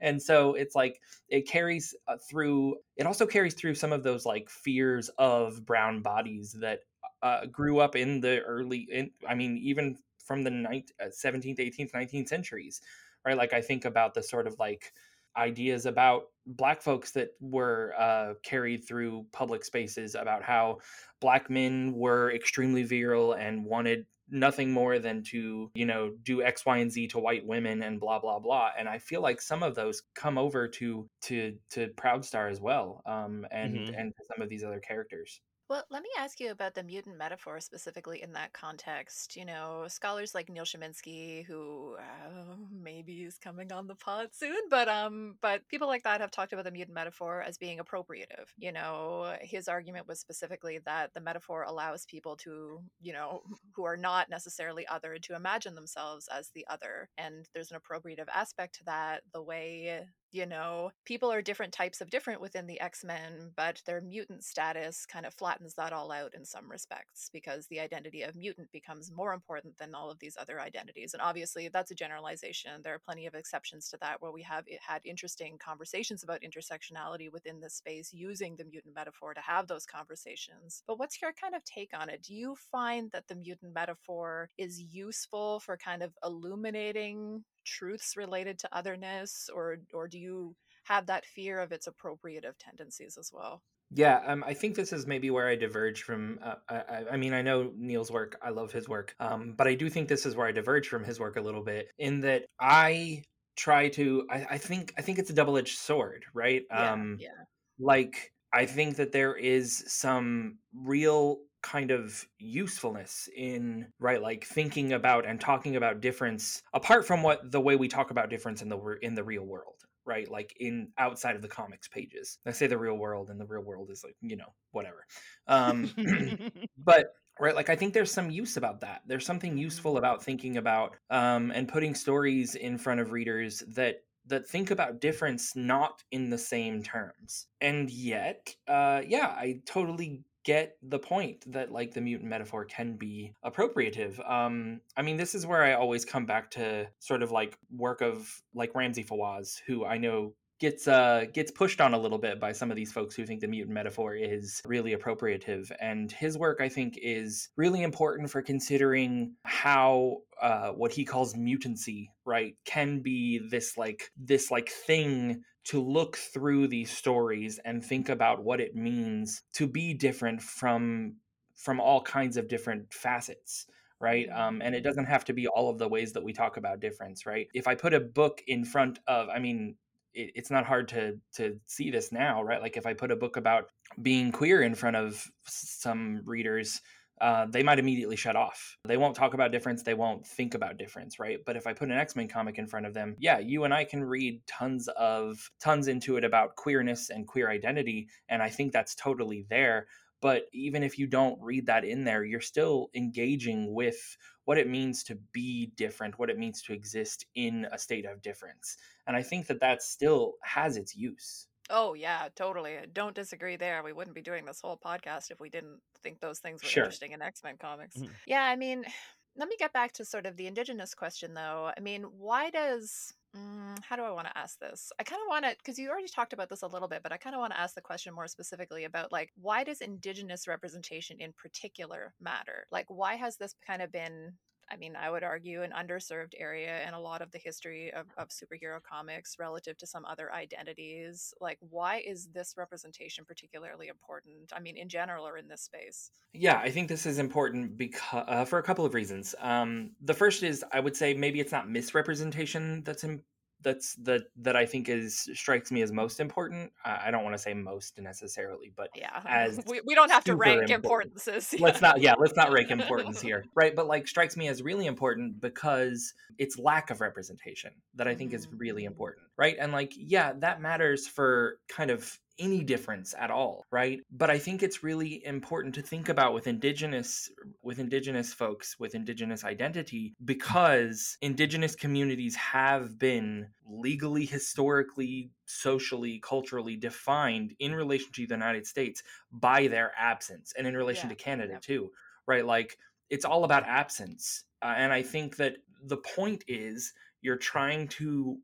and so it's like it carries uh, through it also carries through some of those like fears of brown bodies that uh, grew up in the early in, i mean even from the ninth, uh, 17th 18th 19th centuries right? Like i think about the sort of like ideas about black folks that were uh, carried through public spaces about how black men were extremely virile and wanted nothing more than to you know do x y and z to white women and blah blah blah and i feel like some of those come over to to to Proudstar as well um and Mhm. and some of these other characters Well, let me ask you about the mutant metaphor specifically in that context. You know, scholars like Neil Shyminsky, who uh, maybe is coming on the pod soon, but um, but people like that have talked about the mutant metaphor as being appropriative. You know, his argument was specifically that the metaphor allows people to, you know, who are not necessarily other to imagine themselves as the other, and there's an appropriative aspect to that. The way you know, people are different types of different within the X Men, but their mutant status kind of flattens that all out in some respects because the identity of mutant becomes more important than all of these other identities. And obviously, that's a generalization. There are plenty of exceptions to that where we have had interesting conversations about intersectionality within this space using the mutant metaphor to have those conversations. But what's your kind of take on it? Do you find that the mutant metaphor is useful for kind of illuminating truths related to otherness or or do you have that fear of its appropriative tendencies as well Yeah, um, I think this is maybe where I diverge from. Uh, I, I- mean, I know Neil's work. I love his work, um, but I do think this is where I diverge from his work a little bit. In that I try to. I, I think. I think it's a double edged sword, right? yeah um, yeah like I think that there is some real kind of usefulness in right like thinking about and talking about difference apart from what the way we talk about difference in the in the real world right? Like in outside of the comics pages. I say the real world and the real world is like you know whatever. Um but right like i think there's some use about that. There's something useful about thinking about um, and putting stories in front of readers that that think about difference not in the same terms. And yet uh, yeah i totally get the point that like the mutant metaphor can be appropriative um i mean this is where i always come back to sort of like work of like ramzi fawaz who i know gets uh gets pushed on a little bit by some of these folks who think the mutant metaphor is really appropriative. And his work i think is really important for considering how uh what he calls mutancy right can be this like this like thing to look through these stories and think about what it means to be different from from all kinds of different facets right? Um, and it doesn't have to be all of the ways that we talk about difference right? If i put a book in front of i mean it, it's not hard to to see this now right? Like if i put a book about being queer in front of some readers uh, they might immediately shut off. They won't talk about difference. They won't think about difference, right? But if I put an X Men comic in front of them, yeah, you and I can read tons of tons into it about queerness and queer identity, and I think that's totally there. But even if you don't read that in there, you're still engaging with what it means to be different, what it means to exist in a state of difference. And I think that that still has its use. Oh yeah, totally. Don't disagree there. We wouldn't be doing this whole podcast if we didn't think those things were Sure. interesting in X-Men comics. Mhm. Yeah, I mean, let me get back to sort of the indigenous question though. I mean, why does mm, how do I want to ask this? I kind of want to because you already talked about this a little bit, but I kind of want to ask the question more specifically about like why does indigenous representation in particular matter? Like why has this kind of been I mean, I would argue an underserved area in a lot of the history of, of superhero comics relative to some other identities. Like, why is this representation particularly important? I mean, in general or in this space? Yeah, I think this is important because uh, for a couple of reasons. Um, the first is I would say maybe it's not misrepresentation that's in, that's that that I think is strikes me as most important. I, I don't want to say most necessarily, but Yeah. As we, we don't have to rank important. importances. let's not yeah let's not rank importance here right but like strikes me as really important because it's lack of representation that i think is really Mm. important right and like yeah that matters for kind of any difference at all right? But i think it's really important to think about with indigenous with indigenous folks with indigenous identity because indigenous communities have been legally historically socially culturally defined in relation to the united states by their absence and in relation Yeah, to canada yep. too right? Like it's all about absence uh, and i think that the point is you're trying to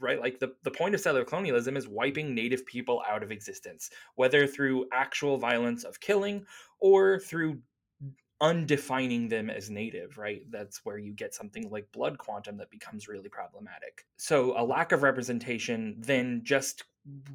right like the, the point of settler colonialism is wiping native people out of existence whether through actual violence of killing or through undefining them as native, right? That's where you get something like blood quantum that becomes really problematic. So a lack of representation then just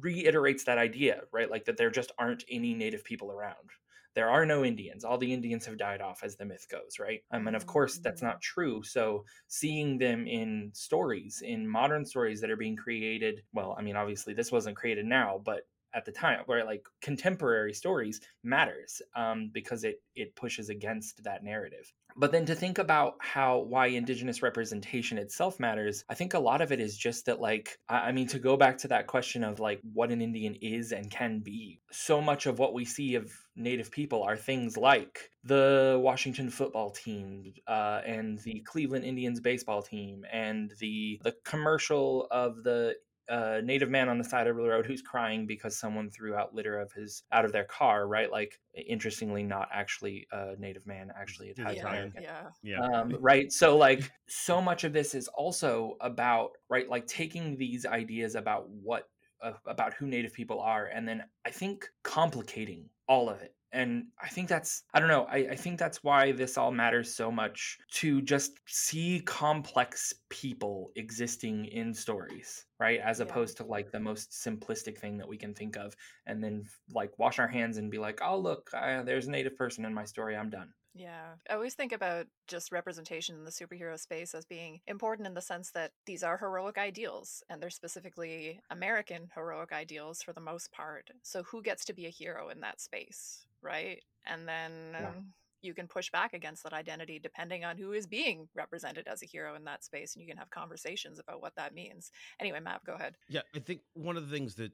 reiterates that idea, right? Like that there just aren't any native people around. There are no Indians. All the Indians have died off, as the myth goes, right? Um, and of course, that's not true. So, seeing them in stories, in modern stories that are being created, well, I mean, obviously, this wasn't created now, but at the time where like contemporary stories matters um, because it it pushes against that narrative but then to think about how why indigenous representation itself matters i think a lot of it is just that like i I mean to go back to that question of like what an indian is and can be so much of what we see of native people are things like the washington football team uh, and the cleveland indians baseball team and the the commercial of the uh, native man on the side of the road who's crying because someone threw out litter of his out of their car, right? Like, interestingly, not actually a native man, actually a Italian yeah, yeah. Yeah. Um, right. So, like, so much of this is also about, right, like taking these ideas about what, about who Native people are, and then I think complicating all of it. And I think that's, I don't know, I, I think that's why this all matters so much to just see complex people existing in stories, right? As Yeah. opposed to like the most simplistic thing that we can think of, and then like wash our hands and be like, oh, look, uh, there's a Native person in my story, I'm done. Yeah. I always think about just representation in the superhero space as being important in the sense that these are heroic ideals and they're specifically American heroic ideals for the most part. So who gets to be a hero in that space, right? And then Yeah. um, you can push back against that identity depending on who is being represented as a hero in that space and you can have conversations about what that means. Anyway, Matt, go ahead. Yeah, I think one of the things that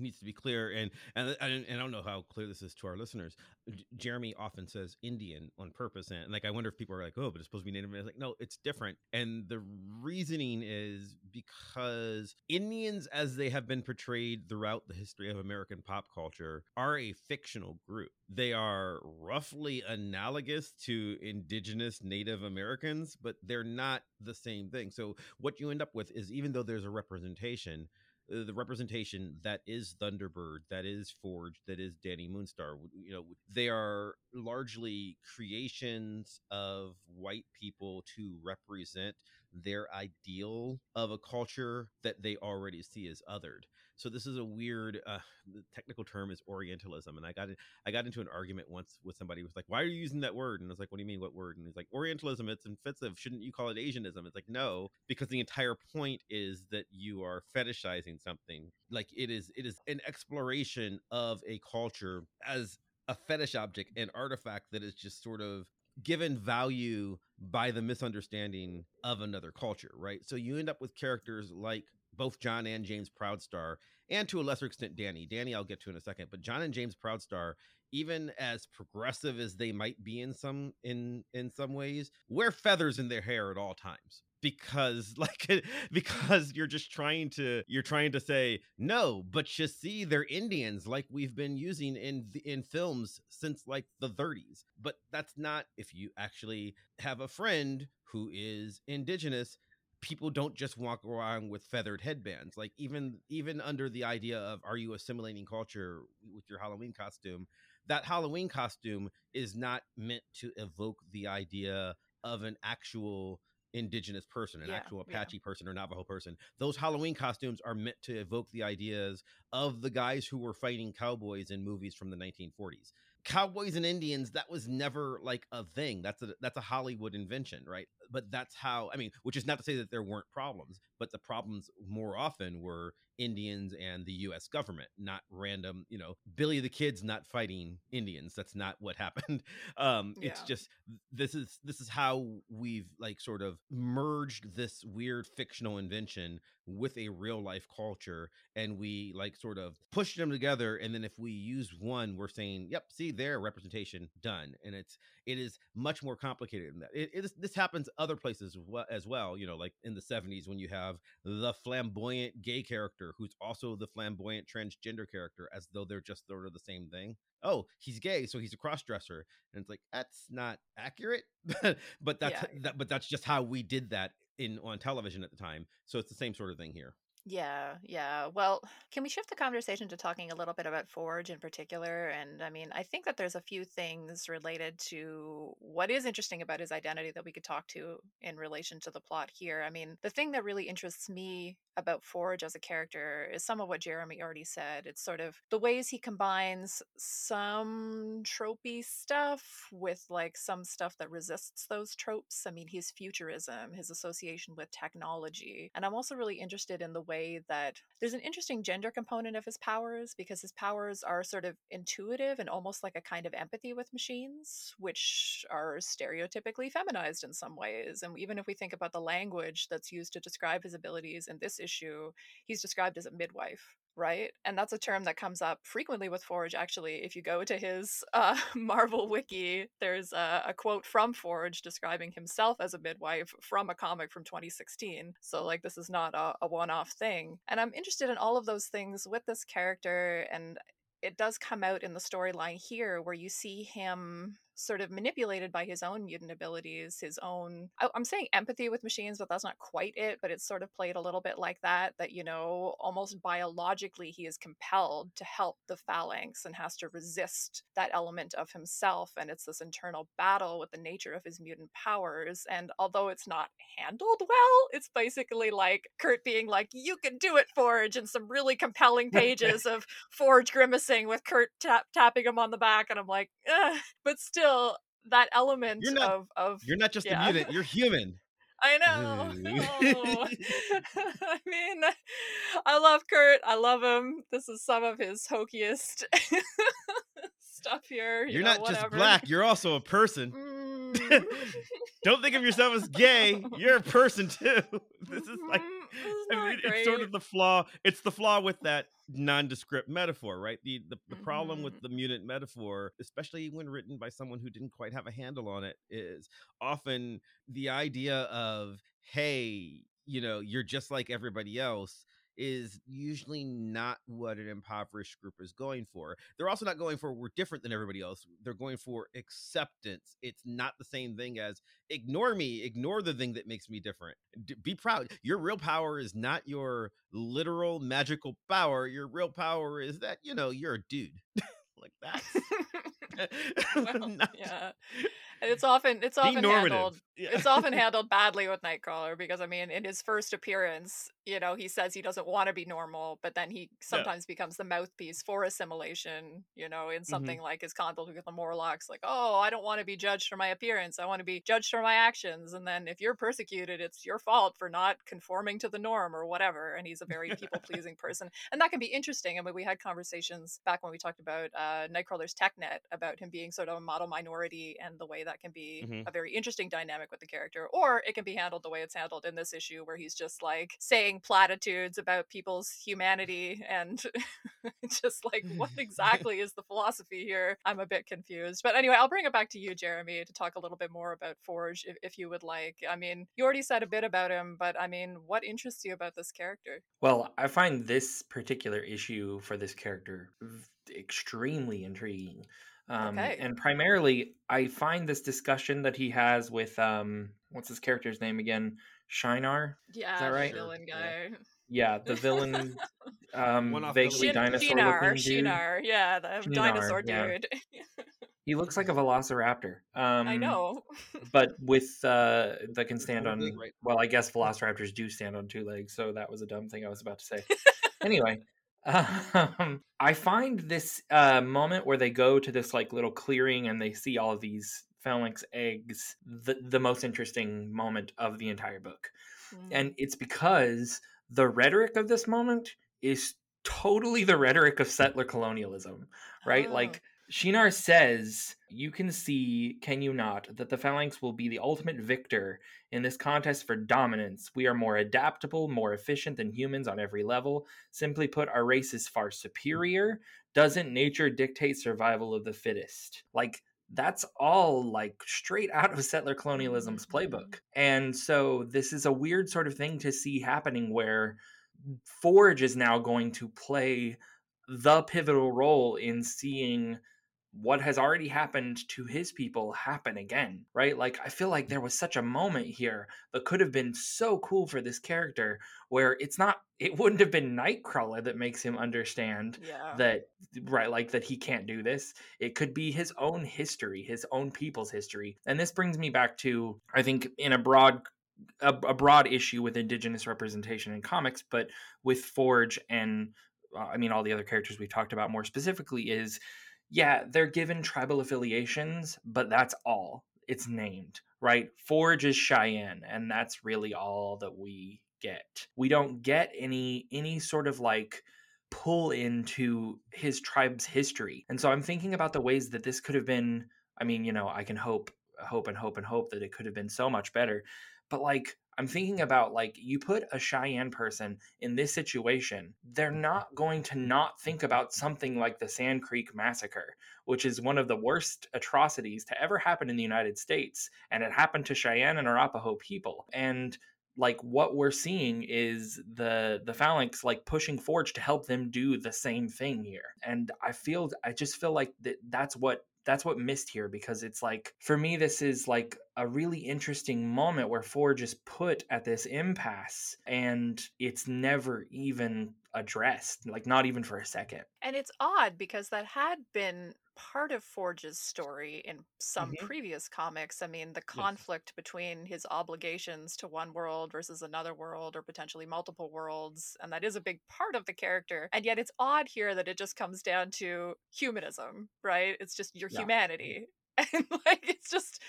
needs to be clear, and and and I don't know how clear this is to our listeners. J- Jeremy often says Indian on purpose, and like I wonder if people are like, oh, but it's supposed to be Native. American. Like, no, it's different, and the reasoning is because Indians, as they have been portrayed throughout the history of American pop culture, are a fictional group. They are roughly analogous to indigenous Native Americans, but they're not the same thing. So what you end up with is even though there's a representation Uh, the representation that is Thunderbird, that is Forge, that is Dani Moonstar. You know, they are largely creations of white people to represent their ideal of a culture that they already see as othered. So this is a weird. Uh, the technical term is Orientalism, and I got I got into an argument once with somebody who was like, "Why are you using that word?" And I was like, "What do you mean? What word?" And he's like, "Orientalism. It's offensive. Shouldn't you call it Asianism?" It's like, no, because the entire point is that you are fetishizing something. Like it is it is an exploration of a culture as a fetish object, an artifact that is just sort of given value by the misunderstanding of another culture, right? So you end up with characters like both John and James Proudstar, and to a lesser extent Dani. Dani, I'll get to in a second, but John and James Proudstar, even as progressive as they might be in some in in some ways, wear feathers in their hair at all times because like because you're just trying to you're trying to say no but you see they're indians like we've been using in in films since like the 30s but that's not if you actually have a friend who is indigenous people don't just walk around with feathered headbands like even even under the idea of are you assimilating culture with your halloween costume? That halloween costume is not meant to evoke the idea of an actual indigenous person an Yeah, actual yeah. apache person or navajo person. Those halloween costumes are meant to evoke the ideas of the guys who were fighting cowboys in movies from the 1940s cowboys and indians that was never like a thing that's a that's a hollywood invention right? But that's how i mean which is not to say that there weren't problems but the problems more often were indians and the us government not random you know billy the kid's not fighting indians that's not what happened. Um it's just this is this is how we've like sort of merged this weird fictional invention with a real life culture and we like sort of push them together and then if we use one we're saying yep see there representation done. And it's it is much more complicated than that. It, it is this happens other places as well you know like in the 70s when you have the flamboyant gay character who's also the flamboyant transgender character as though they're just sort of the same thing. Oh he's gay so he's a cross-dresser. And it's like that's not accurate. But that's Yeah. that, but that's just how we did that in on television at the time. So it's the same sort of thing here Yeah, yeah. Well, can we shift the conversation to talking a little bit about Forge in particular? And I mean, I think that there's a few things related to what is interesting about his identity that we could talk to in relation to the plot here. I mean, the thing that really interests me about Forge as a character is some of what Jeremy already said. It's sort of the ways he combines some tropey stuff with like some stuff that resists those tropes. I mean, his futurism, his association with technology. And I'm also really interested in the way that there's an interesting gender component of his powers because his powers are sort of intuitive and almost like a kind of empathy with machines, which are stereotypically feminized in some ways. And even if we think about the language that's used to describe his abilities in this issue, he's described as a midwife. Right. And that's a term that comes up frequently with Forge. Actually, if you go to his uh, Marvel wiki, there's a, a quote from Forge describing himself as a midwife from a comic from 2016. So, like, this is not a, a one off thing. And I'm interested in all of those things with this character. And it does come out in the storyline here where you see him sort of manipulated by his own mutant abilities, his own. I- I'm saying empathy with machines, but that's not quite it. But it's sort of played a little bit like that, that, you know, almost biologically he is compelled to help the phalanx and has to resist that element of himself. And it's this internal battle with the nature of his mutant powers. And although it's not handled well, it's basically like Kurt being like, you can do it, Forge, and some really compelling pages of Forge grimacing with Kurt tap- tapping him on the back. And I'm like, Ugh. but still, that element You're not- of, of you're not just Yeah. a mutant you're human I know. Oh. I mean, I love Kurt. I love him. This is some of his hokiest stuff here. you you're know, not just black you're also a person Mm. Don't think of yourself as gay. You're a person too. This is like I not mean, it's sort of the flaw. It's the flaw with that nondescript metaphor, right? The the, the problem Mhm. with the mutant metaphor, especially when written by someone who didn't quite have a handle on it, is often the idea of, hey, you know, you're just like everybody else is usually not what an impoverished group is going for. They're also not going for we're different than everybody else. They're going for acceptance. It's not the same thing as ignore me, ignore the thing that makes me different. D- be proud. Your real power is not your literal magical power. Your real power is that, you know, you're a dude. like that. well, Not- yeah. And it's often it's often handled. Yeah. it's often handled badly with Nightcrawler because I mean, in his first appearance, you know, he says he doesn't want to be normal, but then he sometimes becomes the mouthpiece for assimilation. You know, Mm-hmm. in something like his conflict with the Morlocks, like, oh, I don't want to be judged for my appearance. I want to be judged for my actions. And then if you're persecuted, it's your fault for not conforming to the norm or whatever. And he's a very people pleasing person, and that can be interesting. I mean, we had conversations back when we talked about uh, Nightcrawler's TechNet about him being sort of a model minority and the way that can be Mhm. a very interesting dynamic with the character, or it can be handled the way it's handled in this issue, where he's just like saying platitudes about people's humanity and just like what exactly is the philosophy here? I'm a bit confused. But anyway, I'll bring it back to you, Jeremy, to talk a little bit more about Forge, if, if you would like. I mean, you already said a bit about him, but I mean, what interests you about this character? Well, I find this particular issue for this character extremely intriguing. Um, Okay. And primarily, I find this discussion that he has with um, what's his character's name again? Shinar. Yeah, the right? villain guy. Yeah, the villain, um, vaguely. Shin- dinosaur Shinar, looking dude. Shinar, yeah, the Shinar, dinosaur yeah. dude. He looks like a velociraptor. Um, I know. but with uh, that can stand on. Well, I guess velociraptors do stand on two legs, so that was a dumb thing I was about to say. anyway, um, I find this uh, moment where they go to this like little clearing and they see all of these phalanx eggs the the most interesting moment of the entire book, Mm. and it's because the rhetoric of this moment is totally the rhetoric of settler colonialism, right? Oh. Like Shinar says, You can see, can you not, that the Phalanx will be the ultimate victor in this contest for dominance. We are more adaptable, more efficient than humans on every level. Simply put, our race is far superior. Doesn't nature dictate survival of the fittest? Like, that's all like straight out of settler colonialism's playbook. Mm-hmm. And so, this is a weird sort of thing to see happening where Forge is now going to play the pivotal role in seeing what has already happened to his people happen again, right? Like, I feel like there was such a moment here that could have been so cool for this character where it's not, it wouldn't have been Nightcrawler that makes him understand yeah. that, right, like that he can't do this. It could be his own history, his own people's history. And this brings me back to, I think, in a broad a, a broad issue with indigenous representation in comics, but with Forge and uh, I mean all the other characters we've talked about more specifically is yeah, they're given tribal affiliations, but that's all. It's named, right? Forge is Cheyenne, and that's really all that we get. We don't get any any sort of like pull into his tribe's history. And so I'm thinking about the ways that this could have been I mean, you know, I can hope hope and hope and hope that it could have been so much better. But like I'm thinking about like you put a Cheyenne person in this situation, they're mm-hmm. not going to not think about something like the Sand Creek massacre, which is one of the worst atrocities to ever happen in the United States, and it happened to Cheyenne and Arapaho people. And like what we're seeing is the the phalanx like pushing forge to help them do the same thing here and i feel i just feel like that that's what that's what missed here because it's like for me this is like a really interesting moment where forge is put at this impasse and it's never even addressed like not even for a second And it's odd because that had been part of Forge's story in some Mhm. previous comics. I mean, the conflict between his obligations to one world versus another world or potentially multiple worlds. And that is a big part of the character. And yet it's odd here that it just comes down to humanism, right? It's just your Yeah. humanity. And like it's just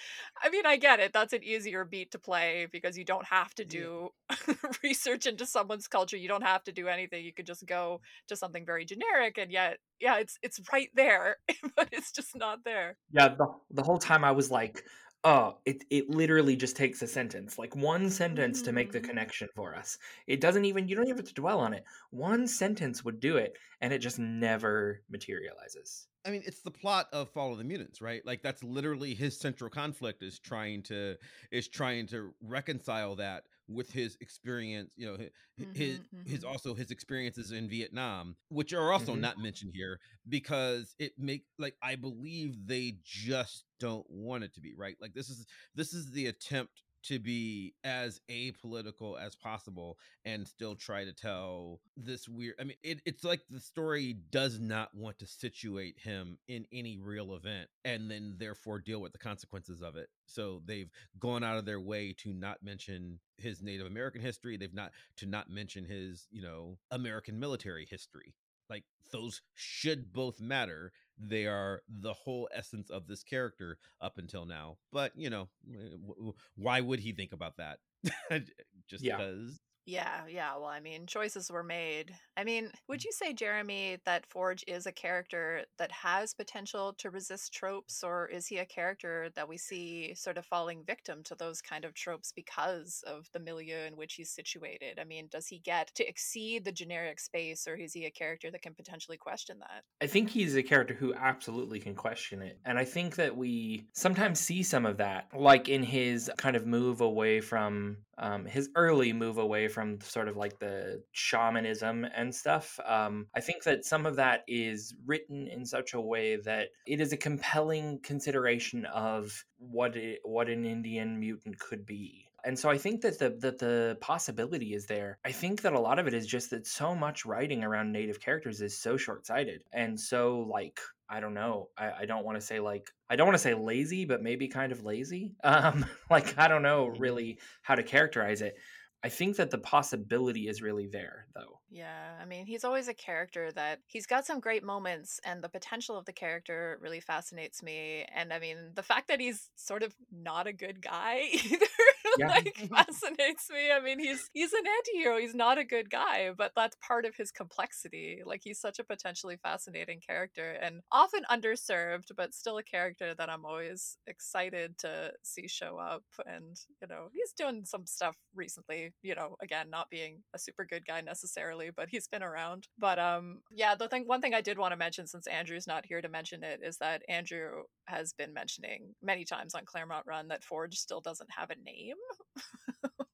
I mean, I get it. That's an easier beat to play because you don't have to do research into someone's culture. You don't have to do anything. You could just go to something very generic and yet yeah it's it's right there but it's just not there yeah the, the whole time i was like Oh, it it literally just takes a sentence, like one sentence to make the Mhm. connection for us. It doesn't even you don't even have to dwell on it. One sentence would do it, and it just never materializes. I mean, it's the plot of Fall of the Mutants, right? Like that's literally his central conflict is trying to is trying to reconcile that with his experience, you know, hi- hi- his his mhm. also his experiences in Vietnam, which are also Mhm. not mentioned here because it make like I believe they just don't want it to be, right? Like this is this is the attempt to be as apolitical as possible and still try to tell this weird i mean it, it's like the story does not want to situate him in any real event and then therefore deal with the consequences of it. So they've gone out of their way to not mention his native american history. They've not to not mention his you know american military history. Like those should both matter they are the whole essence of this character up until now but you know eh, w- why would he think about that? Just because Yeah, yeah. Well, I mean, choices were made. I mean, Mm. would you say, Jeremy, that Forge is a character that has potential to resist tropes, or is he a character that we see sort of falling victim to those kind of tropes because of the milieu in which he's situated? I mean, does he get to exceed the generic space, or is he a character that can potentially question that? I think he's a character who absolutely can question it. And I think that we sometimes see some of that, like in his kind of move away from um, his early move away from sort of like the shamanism and stuff. Um, I think that some of that is written in such a way that it is a compelling consideration of what it, what an Indian mutant could be. And so I think that the that the possibility is there. I think that a lot of it is just that so much writing around native characters is so short sighted and so like I don't know. I, I don't want to say like I don't want to say lazy, but maybe kind of lazy. Um, like I don't know really how to characterize it. I think that the possibility is really there, though. Yeah, I mean, he's always a character that he's got some great moments, and the potential of the character really fascinates me. And I mean, the fact that he's sort of not a good guy either, Yeah. like fascinates me. I mean, he's he's an anti-hero. He's not a good guy, but that's part of his complexity. Like he's such a potentially fascinating character and often underserved, but still a character that I'm always excited to see show up. And you know, he's doing some stuff recently. You know, again, not being a super good guy necessarily, but he's been around. But um, yeah, the thing, one thing I did want to mention, since Andrew's not here to mention it, is that Andrew has been mentioning many times on Claremont Run that Forge still doesn't have a name.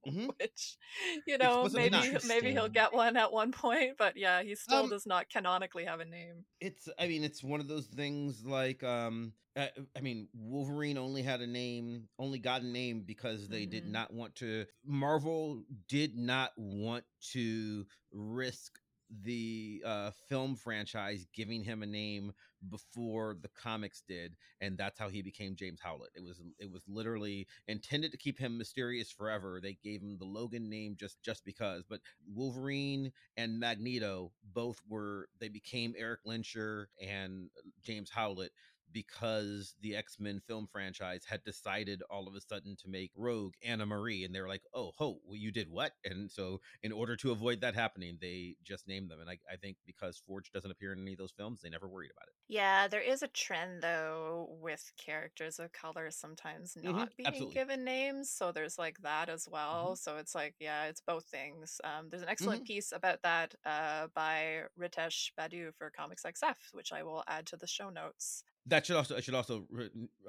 Mhm. Which, you know, maybe maybe he'll get one at one point, but yeah, he still Um, does not canonically have a name. it's i mean it's one of those things like um uh, i mean wolverine only had a name only got a name because they did Mhm. not want to marvel did not want to risk the uh film franchise giving him a name before the comics did and that's how he became james howlett. It was it was literally intended to keep him mysterious forever. They gave him the logan name just just because but wolverine and Magneto both were they became Erik Lehnsherr and James Howlett because the X-Men film franchise had decided all of a sudden to make Rogue Anna Marie and they were like, "Oh, ho, well, you did what?" And so in order to avoid that happening, they just named them and I, I think because Forge doesn't appear in any of those films, they never worried about it. Yeah, there is a trend though with characters of color sometimes not being absolutely. given names. So there's like that as well. So it's like, yeah, it's both things. Um, there's an excellent piece about that uh, by Ritesh Babu for Comics XF, which I will add to the show notes. That should also I should also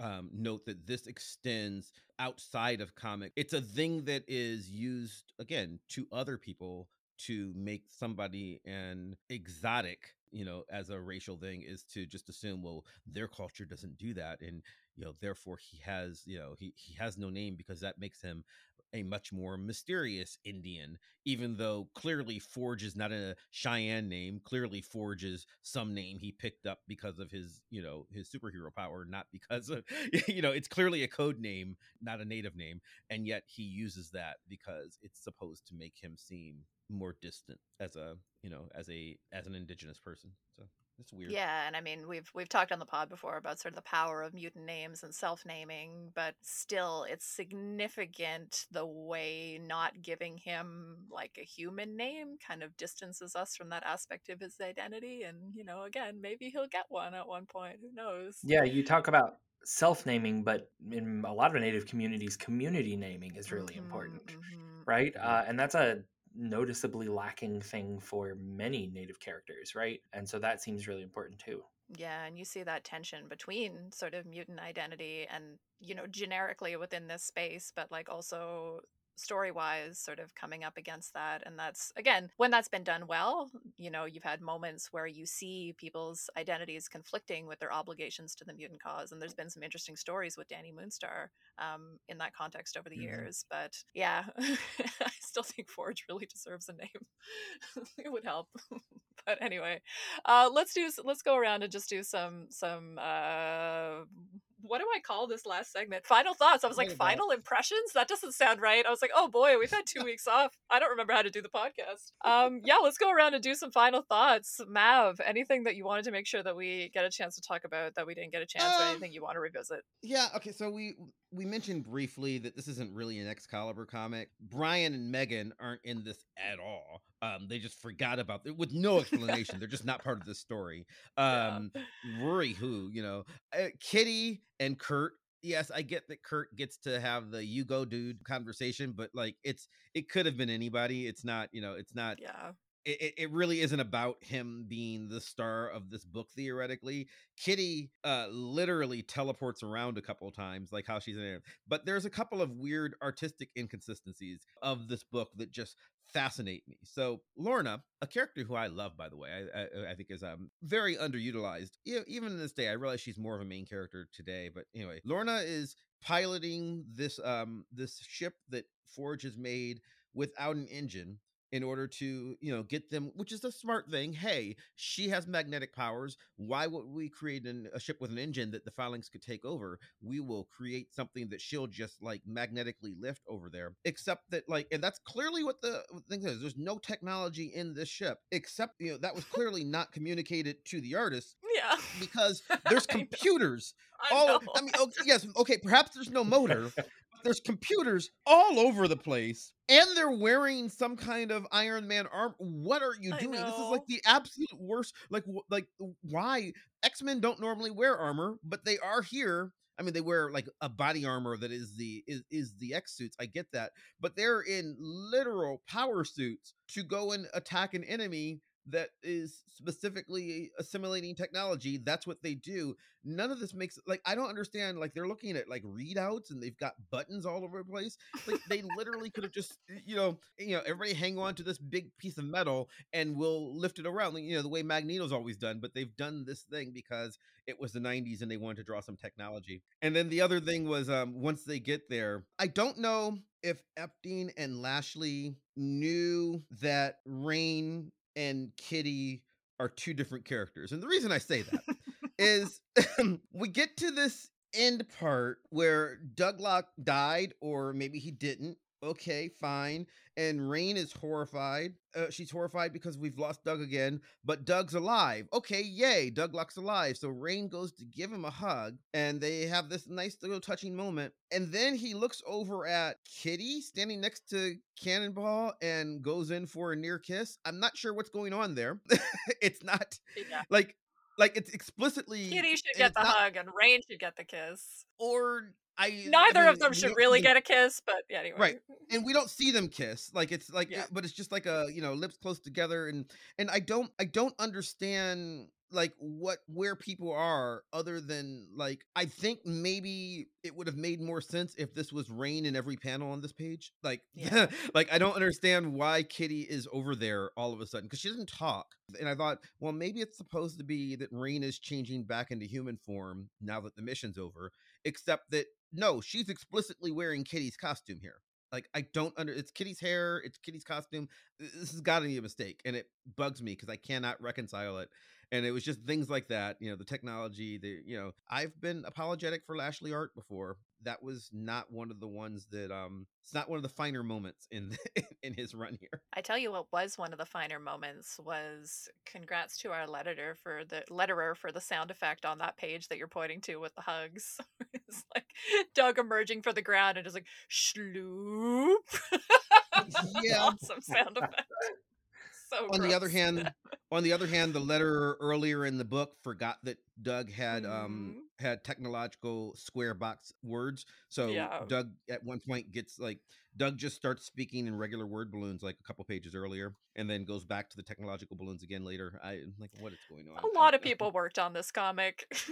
um, note that this extends outside of comic. It's a thing that is used again to other people to make somebody an exotic, you know, as a racial thing is to just assume well their culture doesn't do that and you know therefore he has you know he he has no name because that makes him a much more mysterious Indian, even though clearly Forge is not a Cheyenne name. Clearly, Forge is some name he picked up because of his, you know, his superhero power, not because of, you know, it's clearly a code name, not a native name. And yet he uses that because it's supposed to make him seem more distant as a, you know, as a, as an indigenous person. So it's weird. Yeah, and I mean we've we've talked on the pod before about sort of the power of mutant names and self-naming, but still it's significant the way not giving him like a human name kind of distances us from that aspect of his identity and you know again maybe he'll get one at one point who knows Yeah, you talk about self naming, but in a lot of native communities, community naming is really Mhm, important, mhm. right? Uh, and that's a noticeably lacking thing for many native characters, right? And so that seems really important too. Yeah, and you see that tension between sort of mutant identity and, you know, generically within this space, but like also story wise, sort of coming up against that. And that's, again, when that's been done well, you know, you've had moments where you see people's identities conflicting with their obligations to the mutant cause. And there's been some interesting stories with Dani Moonstar um, in that context over the Mhm. years. But yeah, I still think Forge really deserves a name. it would help. but anyway, uh, let's do let's go around and just do some some uh, what do I call this last segment? Final thoughts. I was like, Final impressions? That doesn't sound right. I was like, oh boy, we've had two weeks off. I don't remember how to do the podcast. Um, yeah, let's go around and do some final thoughts. Mav, anything that you wanted to make sure that we get a chance to talk about that we didn't get a chance, or Um, anything you want to revisit? Yeah, okay, so we we mentioned briefly that this isn't really an Excalibur comic. Brian and Meggan aren't in this at all. Um, they just forgot about it with no explanation. They're just not part of this story. Yeah. Um, Rory, who you know, uh, Kitty and Kurt. Yes, I get that Kurt gets to have the "you go, dude" conversation, but like it's it could have been anybody. It's not, you know, it's not Yeah. It, it- really isn't about him being the star of this book theoretically. Kitty uh literally teleports around a couple times like how she's in it. But there's a couple of weird artistic inconsistencies of this book that just fascinate me. So lorna a character who i love by the way i i, I think is um very underutilized. Even in this day i realize she's more of a main character today but anyway lorna is piloting this um this ship that forge has made without an engine in order to you know get them which is a smart thing hey she has magnetic powers why would we create an, a ship with an engine that the phalanx could take over we will create something that she'll just like magnetically lift over there except that like and that's clearly what the thing is there's no technology in this ship except you know that was clearly not communicated to the artist Yeah. because there's computers I all know. I mean, okay, yes, okay, perhaps there's no motor, there's computers all over the place, and they're wearing some kind of Iron Man arm. What are you doing? This is like the absolute worst. Like, like why X Men don't normally wear armor, but they are here. I mean, they wear like a body armor that is the is is the X suits. I get that, but they're in literal power suits to go and attack an enemy that is specifically assimilating technology. That's what they do none of this makes like I don't understand. Like they're looking at like readouts and they've got buttons all over the place. Like they literally could have just you know you know everybody hang on to this big piece of metal and we'll lift it around. Like, you know the way Magneto's always done, but they've done this thing because it was the 90s and they wanted to draw some technology. And then the other thing was um once they get there, I don't know if Epting and Lashley knew that Rain and Kitty are two different characters. And the reason I say that is we get to this end part where Douglock died, or maybe he didn't. Okay, fine. And Rain is horrified. Uh, she's horrified because we've lost Doug again, but Doug's alive. Okay, yay, Douglock's alive. So Rain goes to give him a hug, and they have this nice little touching moment. And then he looks over at Kitty standing next to Cannonball and goes in for a near kiss. I'm not sure what's going on there. it's not Yeah. like like it's explicitly Kitty should get the not- hug and Rain should get the kiss. or I Neither I of them should really get a kiss, but yeah, anyway. Right. and we don't see them kiss like it's like Yeah. but it's just like a you know lips close together and and i don't i don't understand like what where people are other than like i think maybe it would have made more sense if this was rain in every panel on this page like Yeah. like i don't understand why kitty is over there all of a sudden because she doesn't talk and i thought well maybe it's supposed to be that rain is changing back into human form now that the mission's over except that no she's explicitly wearing kitty's costume here like I don't under it's Kitty's hair, it's Kitty's costume. This has got to be a mistake, and it bugs me because I cannot reconcile it. And it was just things like that, you know, the technology. The you know, I've been apologetic for Lashley art before. That was not one of the ones that um, it's not one of the finer moments in in his run here. I tell you what was one of the finer moments was congrats to our letterer for the letterer for the sound effect on that page that you're pointing to with the hugs. it's like Doug emerging from the ground and just like shloop. Yeah. awesome sound effect. So On the other hand, On the other hand, the letter earlier in the book forgot that Doug had um Mhm. had technological square box words. So Yeah. Doug at one point gets like Doug just starts speaking in regular word balloons like a couple pages earlier, and then goes back to the technological balloons again later. I I'm like what is going on? A lot of people worked on this comic.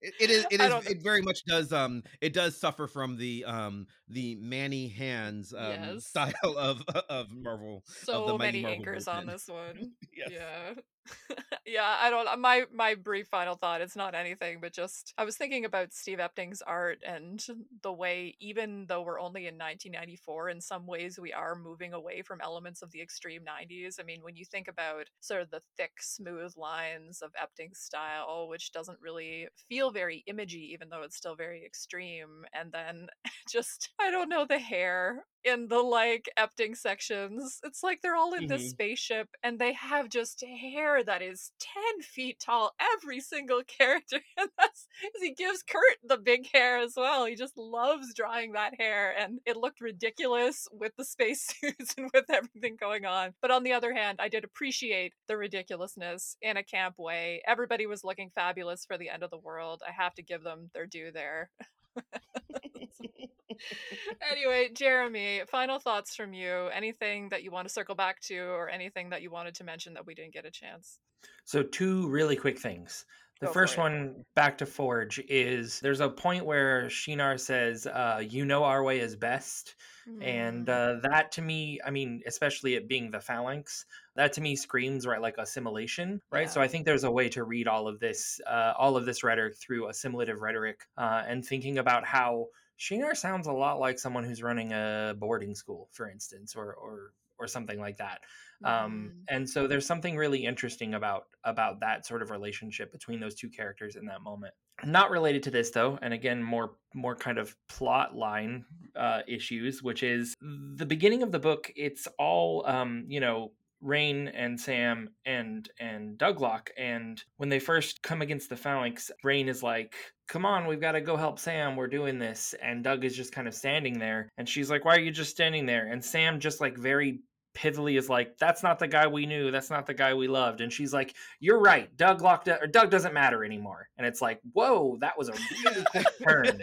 It, it is. It is. It very much does. Um, it does suffer from the um the Manny hands um Yes. style of of Marvel. so the mighty many Marvel inkers on this one. Yes. Yeah. yeah, I don't my my brief final thought, it's not anything, but just I was thinking about Steve Epting's art and the way even though we're only in 1994, in some ways we are moving away from elements of the extreme 90s. I mean, when you think about sort of the thick, smooth lines of Epting's style, which doesn't really feel very imagey, even though it's still very extreme, and then just I don't know the hair in the like Epting sections. It's like they're all in this Mhm. spaceship and they have just hair that is 10 feet tall, every single character. And that's he gives Kurt the big hair as well. He just loves drawing that hair and it looked ridiculous with the spacesuits and with everything going on. But on the other hand, I did appreciate the ridiculousness in a camp way. Everybody was looking fabulous for the end of the world. I have to give them their due there. anyway, Jeremy, final thoughts from you. Anything that you want to circle back to, or anything that you wanted to mention that we didn't get a chance? So, two really quick things. The Go first one, back to Forge, is there's a point where Shinar says, uh, You know our way is best. And Mm, uh, that to me, I mean, especially it being the phalanx, that to me screams right like assimilation, right? So I think there's a way to read all of this, uh, all of this rhetoric through assimilative rhetoric, uh, and thinking about how Shinar sounds a lot like someone who's running a boarding school, for instance, or or or something like that. Um, mhm. and so there's something really interesting about about that sort of relationship between those two characters in that moment. Not related to this though, and again more more kind of plot line uh, issues, which is the beginning of the book. It's all um, you know. Rain and Sam and and Douglock and when they first come against the phalanx, Rain is like, "Come on, we've got to go help Sam. We're doing this." And Doug is just kind of standing there, and she's like, "Why are you just standing there?" And Sam just like very pithily is like, "That's not the guy we knew. That's not the guy we loved." And she's like, "You're right. Doug locked up, or Doug doesn't matter anymore." And it's like, "Whoa, that was a really quick turn."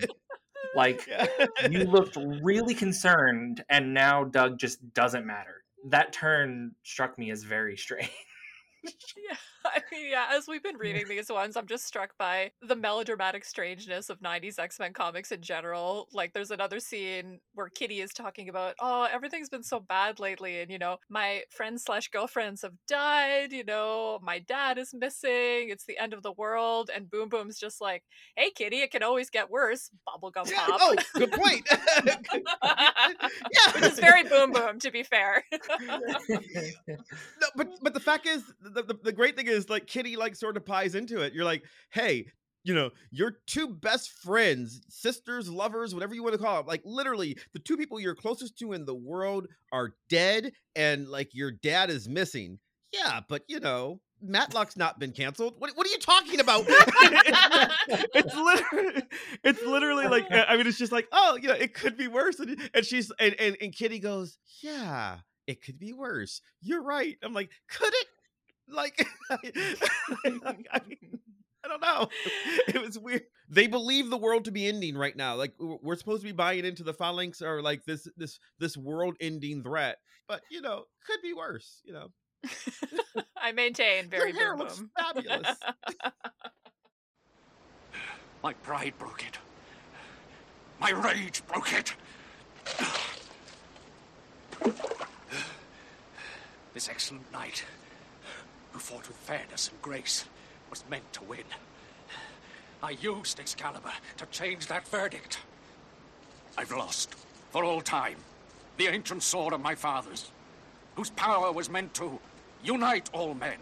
Like you looked really concerned, and now Doug just doesn't matter. That turn struck me as very strange. Yeah, I mean, yeah, as we've been reading these ones, I'm just struck by the melodramatic strangeness of 90s X Men comics in general. Like, there's another scene where Kitty is talking about, oh, everything's been so bad lately, and you know, my friends slash girlfriends have died, you know, my dad is missing, it's the end of the world, and Boom Boom's just like, hey, Kitty, it can always get worse. Bubblegum Yeah, pop. oh, good point. yeah, Which is very Boom Boom, to be fair. no, but but the fact is, the, the the great thing is like Kitty like sort of pies into it. You're like, hey, you know, your two best friends, sisters, lovers, whatever you want to call it, like literally the two people you're closest to in the world are dead, and like your dad is missing. Yeah, but you know, Matlock's not been canceled. What what are you talking about? it's, it's literally it's literally like I mean, it's just like oh, you know, it could be worse. And, and she's and, and and Kitty goes, yeah, it could be worse. You're right. I'm like, could it? Like, I, mean, I don't know. It was weird. They believe the world to be ending right now. Like we're supposed to be buying into the phalanx or like this this this world ending threat. But you know, could be worse. You know, I maintain very your hair Boom looks Boom. fabulous. My pride broke it. My rage broke it. This excellent knight, who fought with fairness and grace, was meant to win. I used Excalibur to change that verdict. I've lost, for all time, the ancient sword of my fathers, whose power was meant to unite all men,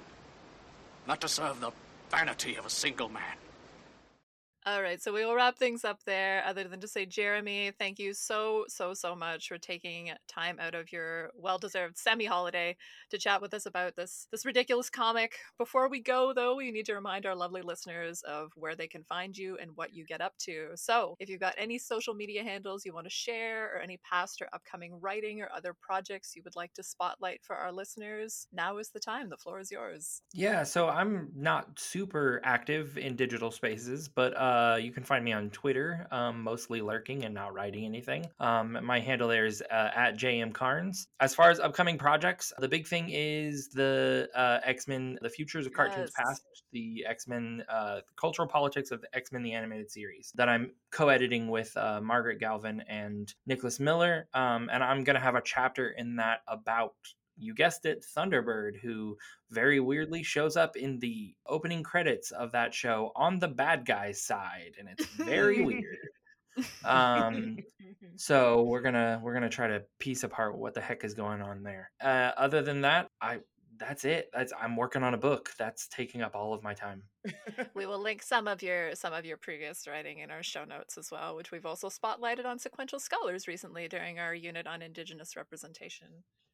not to serve the vanity of a single man. All right, so we will wrap things up there. Other than to say, Jeremy, thank you so, so, so much for taking time out of your well-deserved semi-holiday to chat with us about this this ridiculous comic. Before we go, though, we need to remind our lovely listeners of where they can find you and what you get up to. So, if you've got any social media handles you want to share, or any past or upcoming writing or other projects you would like to spotlight for our listeners, now is the time. The floor is yours. Yeah, so I'm not super active in digital spaces, but uh, you can find me on Twitter, um, mostly lurking and not writing anything. Um, my handle there is uh, at JM Carnes. As far as upcoming projects, the big thing is the uh, X Men, the Futures of Cartoons Yes. Past, the X Men, uh, cultural politics of X Men, the animated series that I'm co editing with uh, Margaret Galvan and Nicholas Miller. Um, and I'm going to have a chapter in that about. You guessed it, Thunderbird, who very weirdly shows up in the opening credits of that show on the bad guy's side, and it's very weird. Um, so we're gonna we're gonna try to piece apart what the heck is going on there. Uh, other than that, I that's it. That's I'm working on a book that's taking up all of my time. we will link some of your some of your previous writing in our show notes as well, which we've also spotlighted on Sequential Scholars recently during our unit on Indigenous representation.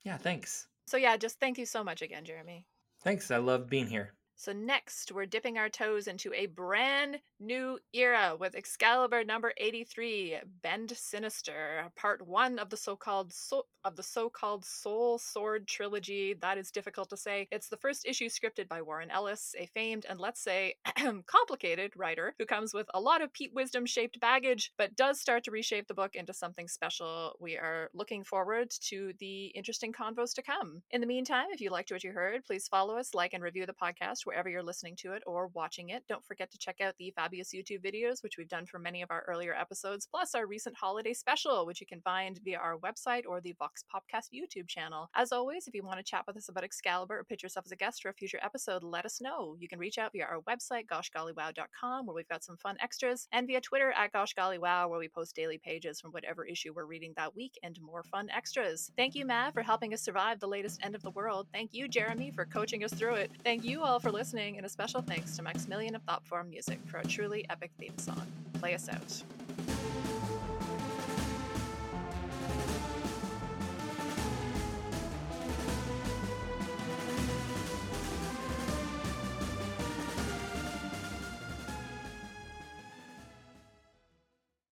Yeah, thanks. So yeah, just thank you so much again, Jeremy. Thanks. I love being here. So next, we're dipping our toes into a brand new era with Excalibur number 83, Bend Sinister, part 1 of the so-called so- of the so-called Soul Sword trilogy. That is difficult to say. It's the first issue scripted by Warren Ellis, a famed and let's say complicated writer who comes with a lot of Pete Wisdom shaped baggage, but does start to reshape the book into something special. We are looking forward to the interesting convos to come. In the meantime, if you liked what you heard, please follow us, like and review the wherever you're listening to it or watching it. Don't forget to check out the fabulous YouTube videos, which we've done for many of our earlier episodes, plus our recent holiday special, which you can find via our website or the Vox Popcast YouTube channel. As always, if you want to chat with us about Excalibur or pitch yourself as a guest for a future episode, let us know. You can reach out via our website, goshgollywow.com, where we've got some fun extras, and via Twitter at goshgollywow, where we post daily pages from whatever issue we're reading that week and more fun extras. Thank you, Matt, for helping us survive the latest end of the world. Thank you, Jeremy, for coaching us through it. Thank you all for listening, and a special thanks to Maximilian of Thoughtform Music for a truly epic theme song. Play us out.